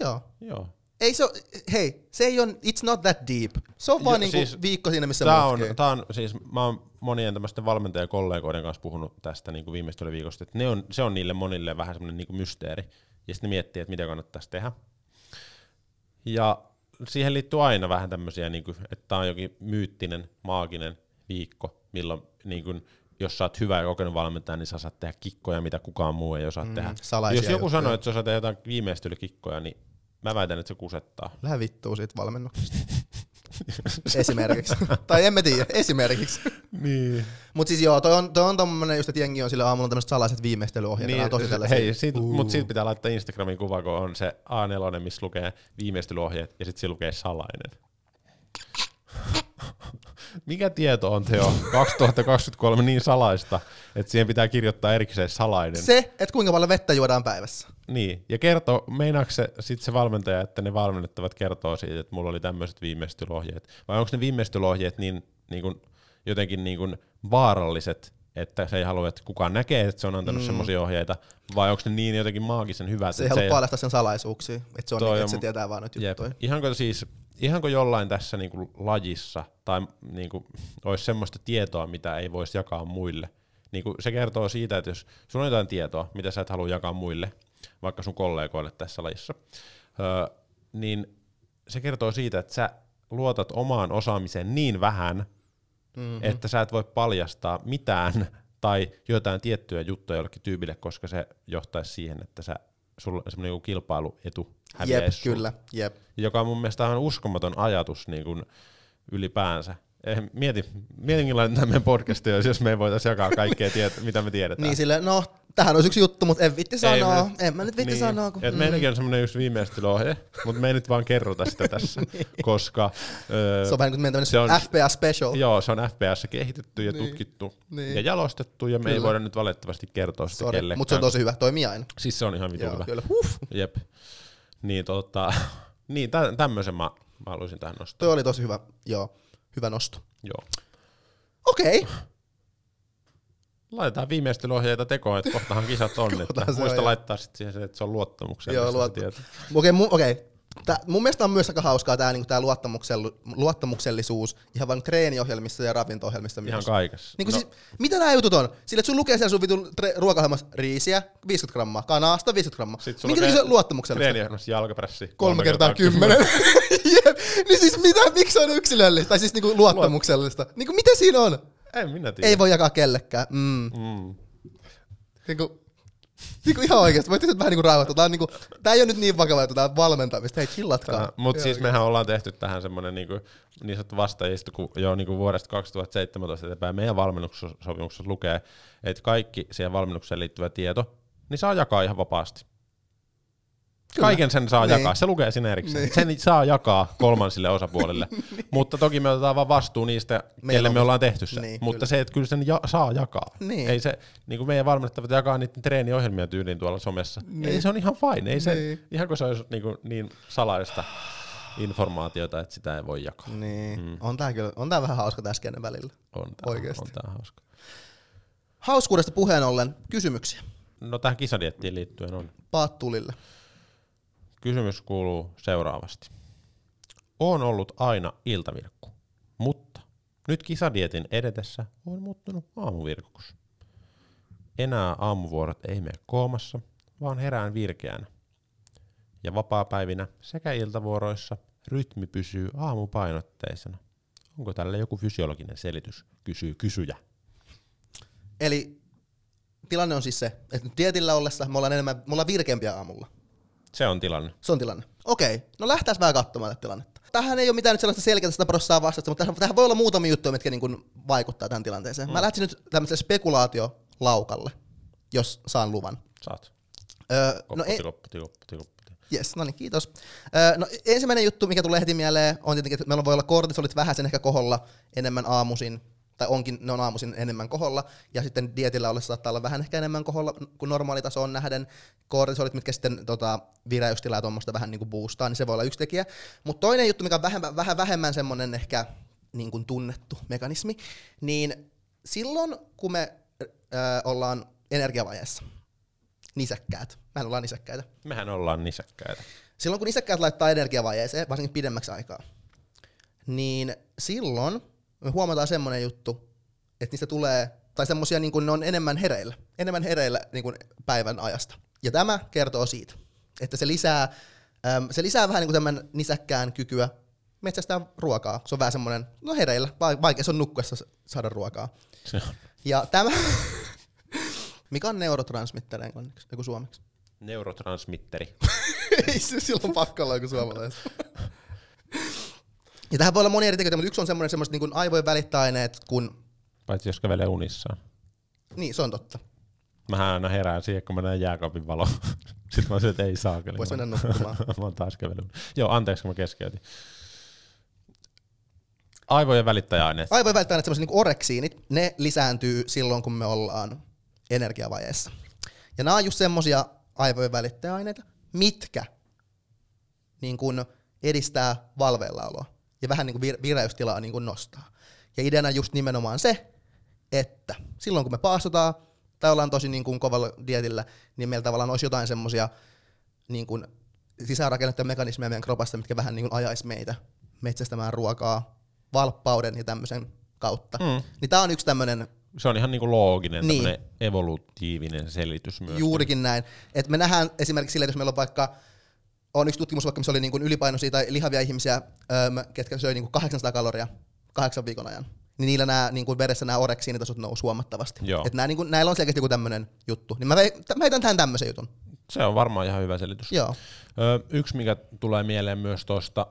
Joo. Joo. Ei se, hei, se ei on, it's not that deep. Se on vaan niinku siis viikko siinä, missä Tää on, tää on, siis mä oon monien tämmöisten valmentajakollegoiden kanssa puhunut tästä niin viimeistelyä viikosta, että ne on, se on niille monille vähän semmoinen niin mysteeri. Ja sitten ne miettii, että mitä kannattaisi tehdä. Ja siihen liittyy aina vähän tämmöisiä, niin kuin, että tämä on jokin myyttinen, maaginen viikko, milloin niin kuin, jos sä oot hyvä ja kokenut valmentaja, niin sä saat tehdä kikkoja, mitä kukaan muu ei osaa mm, tehdä. Jos joku juttuja. sanoo, että sä osaat tehdä jotain viimeistelykikkoja, niin mä väitän, että se kusettaa. Lähde vittuu siitä valmennuksesta. *laughs* esimerkiksi. tai en mä tiedä, esimerkiksi. Niin. Mut siis joo, toi on, toi on tommonen just, että jengi on sille aamulla on tämmöiset salaiset viimeistelyohjeet. Niin, on tosi tällaisia. hei, siitä, Uu. mutta siitä pitää laittaa Instagramin kuva, kun on se A4, missä lukee viimeistelyohjeet, ja sitten siinä lukee salainen. Mikä tieto on Teo 2023 niin salaista, että siihen pitää kirjoittaa erikseen salainen? Se, että kuinka paljon vettä juodaan päivässä. Niin, ja kertoo, meinaako se, sit se valmentaja, että ne valmennettavat kertoo siitä, että mulla oli tämmöiset viimeistelyohjeet, vai onko ne viimeistelyohjeet niin, niin kuin, jotenkin niin kuin vaaralliset, että se ei halua, että kukaan näkee, että se on antanut mm. semmoisia ohjeita, vai onko ne niin jotenkin maagisen hyvät, Se ei halua ei- paljastaa sen salaisuuksia. Että se on niin, että se tietää vaan Jep. juttuja. Ihanko siis, ihanko jollain tässä niinku lajissa tai niinku olisi semmoista tietoa, mitä ei voisi jakaa muille? Niinku se kertoo siitä, että jos sulla on jotain tietoa, mitä sä et halua jakaa muille, vaikka sun kollegoille tässä lajissa, öö, niin se kertoo siitä, että sä luotat omaan osaamiseen niin vähän, mm-hmm. että sä et voi paljastaa mitään tai jotain tiettyjä juttuja jollekin tyypille, koska se johtaisi siihen, että sä, sulla semmoinen joku kilpailuetu Jep, häviäisi sulta kyllä. Jep. joka on mun mielestä aivan uskomaton ajatus niin kuin ylipäänsä. Eh, mieti, mieti millainen tämä meidän podcast jos me ei voitaisiin jakaa kaikkea, tiet- mitä me tiedetään. Niin silleen, no, tähän olisi yksi juttu, mutta en vitti Ei sanoa. en mä nyt vitti niin, sanoa. Kun, Et meidänkin on semmoinen yksi viimeistelyohje, mutta me ei nyt vaan kerrota sitä *laughs* tässä, koska öö, se on vähän niin kuin meidän se on- FPS special. joo, se on FPS kehitetty ja Niin, tutkittu niin. ja jalostettu, ja me ei Kyllä. voida nyt valitettavasti kertoa sitä Sorry, kellekään. mutta se on tosi hyvä, toimii aina. Siis se on ihan vitun Joo, hyvä. kyllä. Huh. Jep. Niin, tota, *laughs* niin tä- tämmöisen mä, mä haluaisin tähän nostaa. Toi oli tosi hyvä, joo, hyvä nosto. Joo. Okei, okay. Laitetaan viimeistelyohjeita tekoon, että kohtahan kisat on. että muista on, laittaa sitten siihen se, että se on luottamuksellista. Joo, se luot- tieto. Okei, mu- okei. Tää, mun mielestä on myös aika hauskaa tämä niinku tää luottamuksellisuus ihan vain treeniohjelmissa ja ravinto-ohjelmissa Ihan myös. kaikessa. Niinku no, siis, mitä nämä jutut on? Sillä, että sun lukee siellä sun vitun tre- ruokaohjelmassa riisiä, 50 grammaa, kanasta 50 grammaa. Minkä lukee se on luottamuksellista? Treeniohjelmassa jalkapressi. Kolme kertaa kymmenen. *laughs* Jep. Niin siis mitä, miksi se on yksilöllistä? Tai siis niinku luottamuksellista? Niinku mitä siinä on? En minä tiedä. Ei voi jakaa kellekään. Mm. Mm. Niinku, niinku ihan oikeesti. Voitte nyt vähän niinku rauhoittua. Tää, on niinku, tää ei ole nyt niin vakava, että tää on valmentamista. Hei, chillatkaa. Mutta siis mehän ollaan tehty tähän semmoinen niinku, niin sanottu vastaajisto, kun jo niinku vuodesta 2017 eteenpäin meidän valmennussopimuksessa lukee, että kaikki siihen valmennukseen liittyvä tieto, niin saa jakaa ihan vapaasti. Kyllä. Kaiken sen saa Niin. jakaa, se lukee siinä erikseen. Niin. Sen saa jakaa kolmansille osapuolille, *laughs* mutta toki me otetaan vaan vastuu niistä, Meillä kelle on- me ollaan tehty se. Niin, mutta kyllä. se, että kyllä sen ja, saa jakaa. Niin. Ei se, niin kuin meidän valmennettavat jakaa niiden treeniohjelmia tyyliin tuolla somessa. Niin. Ei se on ihan fine, ei se, Niin. ihan kuin se olisi niin, kuin niin salaista informaatiota, että sitä ei voi jakaa. Niin. Mm. On tää kyllä, on tää vähän hauska tää skenen välillä. On tää, Oikeesti. on tää hauska. Hauskuudesta puheen ollen kysymyksiä. No tähän kisadiettiin liittyen on. Paattulille. Kysymys kuuluu seuraavasti. Oon ollut aina iltavirkku, mutta Nyt kisadietin edetessä on muuttunut aamuvirkukus. Enää aamuvuorot ei mene koomassa, vaan herään virkeänä. Ja vapaapäivinä sekä iltavuoroissa rytmi pysyy aamupainotteisena. Onko tälle joku fysiologinen selitys, kysyy kysyjä. Eli tilanne on siis se, että nyt dietillä ollessa me ollaan enemmän, me ollaan virkeämpiä aamulla. Se on tilanne. Se on tilanne. Okei, no lähdetään vähän katsomaan tätä tilannetta. Tähän ei ole mitään nyt sellaista selkeää sitä prosessaa vastausta, mutta tähän, voi olla muutamia juttuja, mitkä niin kuin vaikuttaa tähän tilanteeseen. Mm. Mä lähtisin nyt tämmöiselle spekulaatiolaukalle, jos saan luvan. Saat. Öö, Kopputi, no, e- kopputi, kopputi, kopputi. Yes, no niin, kiitos. Öö, no, ensimmäinen juttu, mikä tulee heti mieleen, on tietenkin, että meillä voi olla kortisolit vähäisen ehkä koholla enemmän aamuisin, tai onkin, ne on aamuisin enemmän koholla, ja sitten dietillä ollessa saattaa olla vähän ehkä enemmän koholla kuin normaalitaso on nähden. Kortisolit, mitkä sitten tota, vireystilaa tuommoista vähän niin kuin boostaa, niin se voi olla yksi tekijä. Mutta toinen juttu, mikä on vähän, vähän vähemmän semmoinen ehkä niin kuin tunnettu mekanismi, niin silloin kun me öö, ollaan energiavajeessa, nisäkkäät, mehän ollaan nisäkkäitä, Mehän ollaan nisäkkäitä. Silloin kun isäkkäät laittaa energiavajeeseen, varsinkin pidemmäksi aikaa, niin silloin me huomataan semmoinen juttu, että niistä tulee, tai semmoisia niin ne on enemmän hereillä, enemmän hereillä niin kuin päivän ajasta. Ja tämä kertoo siitä, että se lisää, äm, se lisää vähän niin kuin tämän nisäkkään kykyä metsästää ruokaa. Se on vähän semmoinen, no hereillä, va- vaikea se on nukkuessa saada ruokaa. Se on Ja tämä, *laughs* mikä on neurotransmitter englanniksi, joku suomeksi? neurotransmitteri. *laughs* Ei se silloin pakko olla joku suomalainen. *laughs* Ja tähän voi olla monia eri tekijöitä, mutta yksi on semmoinen semmoiset niin aivojen välittäaineet, kun... Paitsi jos kävelee unissaan. Niin, se on totta. Mähän aina herään siihen, kun mä näen jääkaapin valo. *laughs* Sitten mä sanoin, että ei saa kyllä. Vois mennä nukkumaan. *laughs* mä oon taas kävellyt. Joo, anteeksi, kun mä keskeytin. Aivojen välittäjäaineet. Aivojen välittäaineet, semmoiset niin oreksiinit, ne lisääntyy silloin, kun me ollaan energiavajeessa. Ja nämä on just semmoisia aivojen välittäjäaineita, mitkä niin kuin edistää valveillaoloa ja vähän niin kuin vir- vireystilaa niin kuin nostaa. Ja ideana just nimenomaan se, että silloin kun me paastotaan tai ollaan tosi niin kuin kovalla dietillä, niin meillä tavallaan olisi jotain semmoisia niin kuin sisäänrakennettuja mekanismeja meidän kropasta, mitkä vähän niin kuin ajaisi meitä metsästämään ruokaa valppauden ja tämmöisen kautta. Mm. Niin tämä on yksi tämmöinen Se on ihan niinku looginen, Niin. niin. evolutiivinen selitys myös. Juurikin näin. Et me nähdään esimerkiksi sille, että jos meillä on vaikka, on yksi tutkimus vaikka, missä oli niin kuin ylipainoisia tai lihavia ihmisiä, öm, ketkä söi niin kuin 800 kaloria kahdeksan viikon ajan, niin niillä nämä niin kuin veressä nämä oreksiinitasot nousi huomattavasti. Joo. Et nää, niin kuin, näillä on selkeästi joku tämmöinen juttu. Niin mä heitän tähän tämmöisen jutun. Se on varmaan ihan hyvä selitys. Joo. Ö, yksi, mikä tulee mieleen myös tuosta,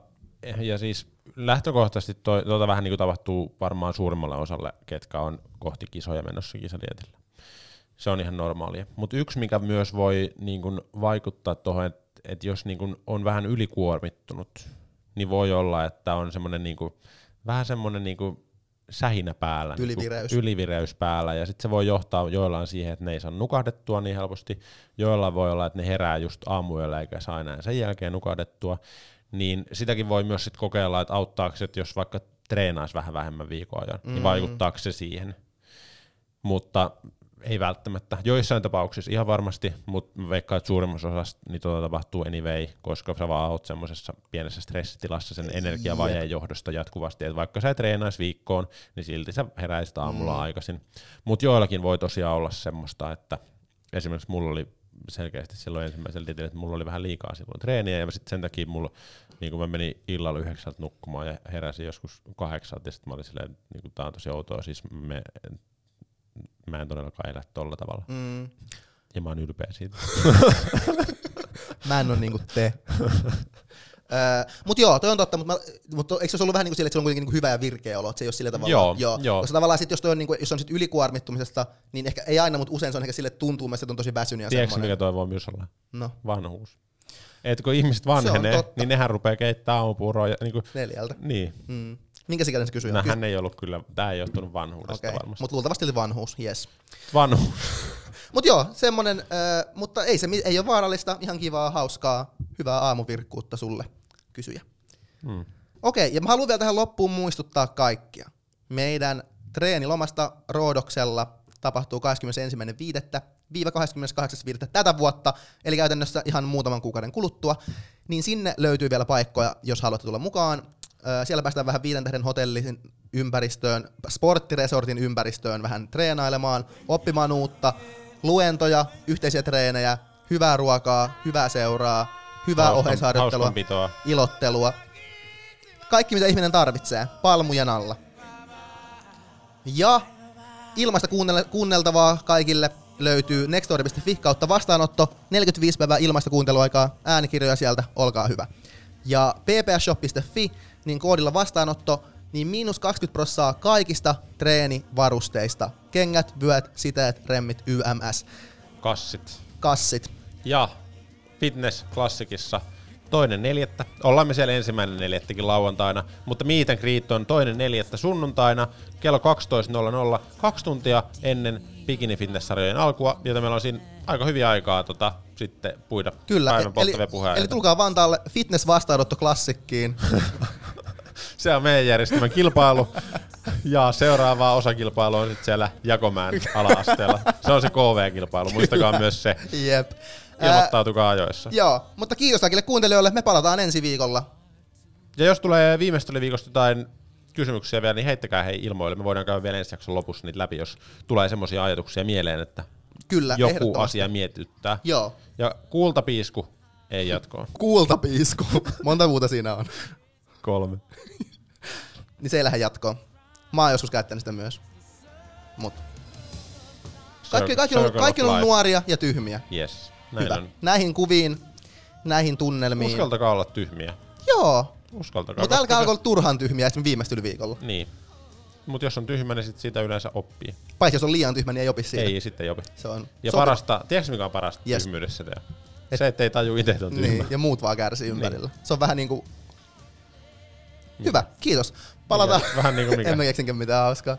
ja siis lähtökohtaisesti toi, tuota vähän niin kuin tapahtuu varmaan suurimmalle osalle, ketkä on kohti kisoja menossa kisadietillä. Se on ihan normaalia. Mutta yksi, mikä myös voi niin kuin vaikuttaa tuohon, että et jos niin kuin on vähän ylikuormittunut, niin voi olla, että on semmoinen niin kuin, vähän semmoinen niin kuin sähinä päällä. niin Ylivireys. Ylivireys päällä. Ja sitten se voi johtaa joillain siihen, että ne ei saa nukahdettua niin helposti. Joilla voi olla, että ne herää just aamuyöllä eikä saa enää sen jälkeen nukahdettua. Niin sitäkin voi myös sit kokeilla, että auttaako se, että jos vaikka treenaisi vähän vähemmän viikon ajan, mm. niin vaikuttaako se siihen. Mutta ei välttämättä. Joissain tapauksissa ihan varmasti, mutta mä veikkaan, että suurimmassa osassa niin tuota tapahtuu anyway, koska sä vaan oot semmoisessa pienessä stressitilassa sen energiavajeen johdosta jatkuvasti, että vaikka sä et treenaisi viikkoon, niin silti sä heräisit aamulla mm. aikaisin. Mutta joillakin voi tosiaan olla semmoista, että esimerkiksi mulla oli selkeästi silloin ensimmäisellä dietillä, että mulla oli vähän liikaa silloin treeniä, ja sitten sen takia mulla, niin kun mä menin illalla yhdeksältä nukkumaan ja heräsin joskus kahdeksalta, ja sitten mä olin silleen, niin kuin, tää on tosi outoa, siis me, mä en todellakaan elä tolla tavalla. Mm. Ja mä oon ylpeä siitä. *laughs* Mä en ole niinku te. Öö, mut joo, toi on totta, mutta mut eikö se ollut vähän niinku sille, että se on kuitenkin niinku hyvä ja virkeä olo, että se ei ole sillä tavalla. Joo, joo. Koska tavallaan sit, jos, toi on, niinku, jos on sit ylikuormittumisesta, niin ehkä ei aina, mutta usein se on ehkä sille että tuntuu, myös, että on tosi väsynyt ja Tiedätkö mikä toi voi myös olla? No, Vanhuus. Et kun ihmiset vanhenee, niin nehän rupeaa keittämään aamupuuroa. Ja, niin, kuin, neljältä. niin. Mm. Minkä sikäinen se kysyy? Nämähän ei ollut kyllä, tää ei johtunut vanhuudesta Okei, varmasti. mutta luultavasti oli vanhuus, yes. Vanhuus. *laughs* Mutta joo, semmonen, äh, mutta ei se ei ole vaarallista, ihan kivaa, hauskaa, hyvää aamuvirkkuutta sulle, kysyjä. Mm. Okei, ja mä haluan vielä tähän loppuun muistuttaa kaikkia. Meidän treenilomasta Roodoksella tapahtuu 21.5. tätä vuotta, eli käytännössä ihan muutaman kuukauden kuluttua, niin sinne löytyy vielä paikkoja, jos haluatte tulla mukaan. Siellä päästään vähän viiden tähden hotellin ympäristöön, sporttiresortin ympäristöön vähän treenailemaan, oppimaan uutta, luentoja, yhteisiä treenejä, hyvää ruokaa, hyvää seuraa, hyvää Hauskan- oheisharjoittelua, ilottelua. Kaikki mitä ihminen tarvitsee, palmujen alla. Ja ilmaista kuunneltavaa kaikille löytyy nextory.fi kautta vastaanotto, 45 päivää ilmaista kuunteluaikaa, äänikirjoja sieltä, olkaa hyvä. Ja ppshop.fi, niin koodilla vastaanotto, niin miinus 20 prossaa kaikista treenivarusteista. Kengät, vyöt, siteet, remmit, YMS, Kassit. kassit. Ja Fitness Klassikissa toinen neljättä. Ollaan me siellä ensimmäinen neljättäkin lauantaina, mutta Meet and Greet on toinen neljättä sunnuntaina kello 12.00, kaksi tuntia ennen Bikini Fitness-sarjojen alkua, joten meillä on siinä aika hyvin aikaa tota, sitten puida Kyllä, päivän eli, eli tulkaa Vantaalle fitness-vastaanotto klassikkiin. *laughs* Se on meidän järjestämän kilpailu. Ja seuraava osakilpailu on sitten siellä Jakomäen ala-asteella. Se on se KV-kilpailu, muistakaa myös se. Jep. Ilmoittautukaa ajoissa. joo, mutta kiitos kaikille kuuntelijoille. Me palataan ensi viikolla. Ja jos tulee viimeistely viikosta jotain kysymyksiä vielä, niin heittäkää hei ilmoille. Me voidaan käydä vielä ensi jakson lopussa niitä läpi, jos tulee semmoisia ajatuksia mieleen, että Kyllä, joku asia mietityttää. Joo. Ja kultapiisku ei jatkoa. Kultapiisku. *laughs* Monta muuta siinä on. Kolme. *laughs* Niin se ei lähde jatkoon. Mä oon joskus käyttänyt sitä myös. Mut. Kaikki, kaikki, on, kaikki on nuoria ja tyhmiä. Yes. Näin Hyvä. on. Näihin kuviin, näihin tunnelmiin. Uskaltakaa olla tyhmiä. Joo. Uskaltakaa. Mutta älkää olla turhan tyhmiä sitten viimeistely viikolla. Niin. Mutta jos on tyhmä, niin sit siitä yleensä oppii. Paitsi jos on liian tyhmä, niin ei opi siitä. Ei, sitten ei opi. Se on Ja sopiva. parasta, tiedätkö mikä on parasta Yes. tyhmyydessä teo? Et- Se, ettei taju itse, että on tyhmä. Niin, ja muut vaan kärsii ympärillä. Se on vähän niinku... Hyvä, kiitos. Palataan. Mikä- vähän niinku mikä? en mä keksinkään mitään hauskaa.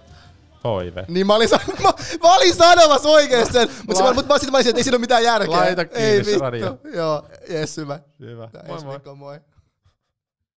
HIV. Niin mä olin, san- *laughs* mä, mä olin sanomassa oikeesti sen, mutta La- mut mä sit mä olisin, että ei siinä ole mitään järkeä. Laita kiinni ei se radio. Joo, jes hyvä. Hyvä. Moi moi. viikkoon, moi.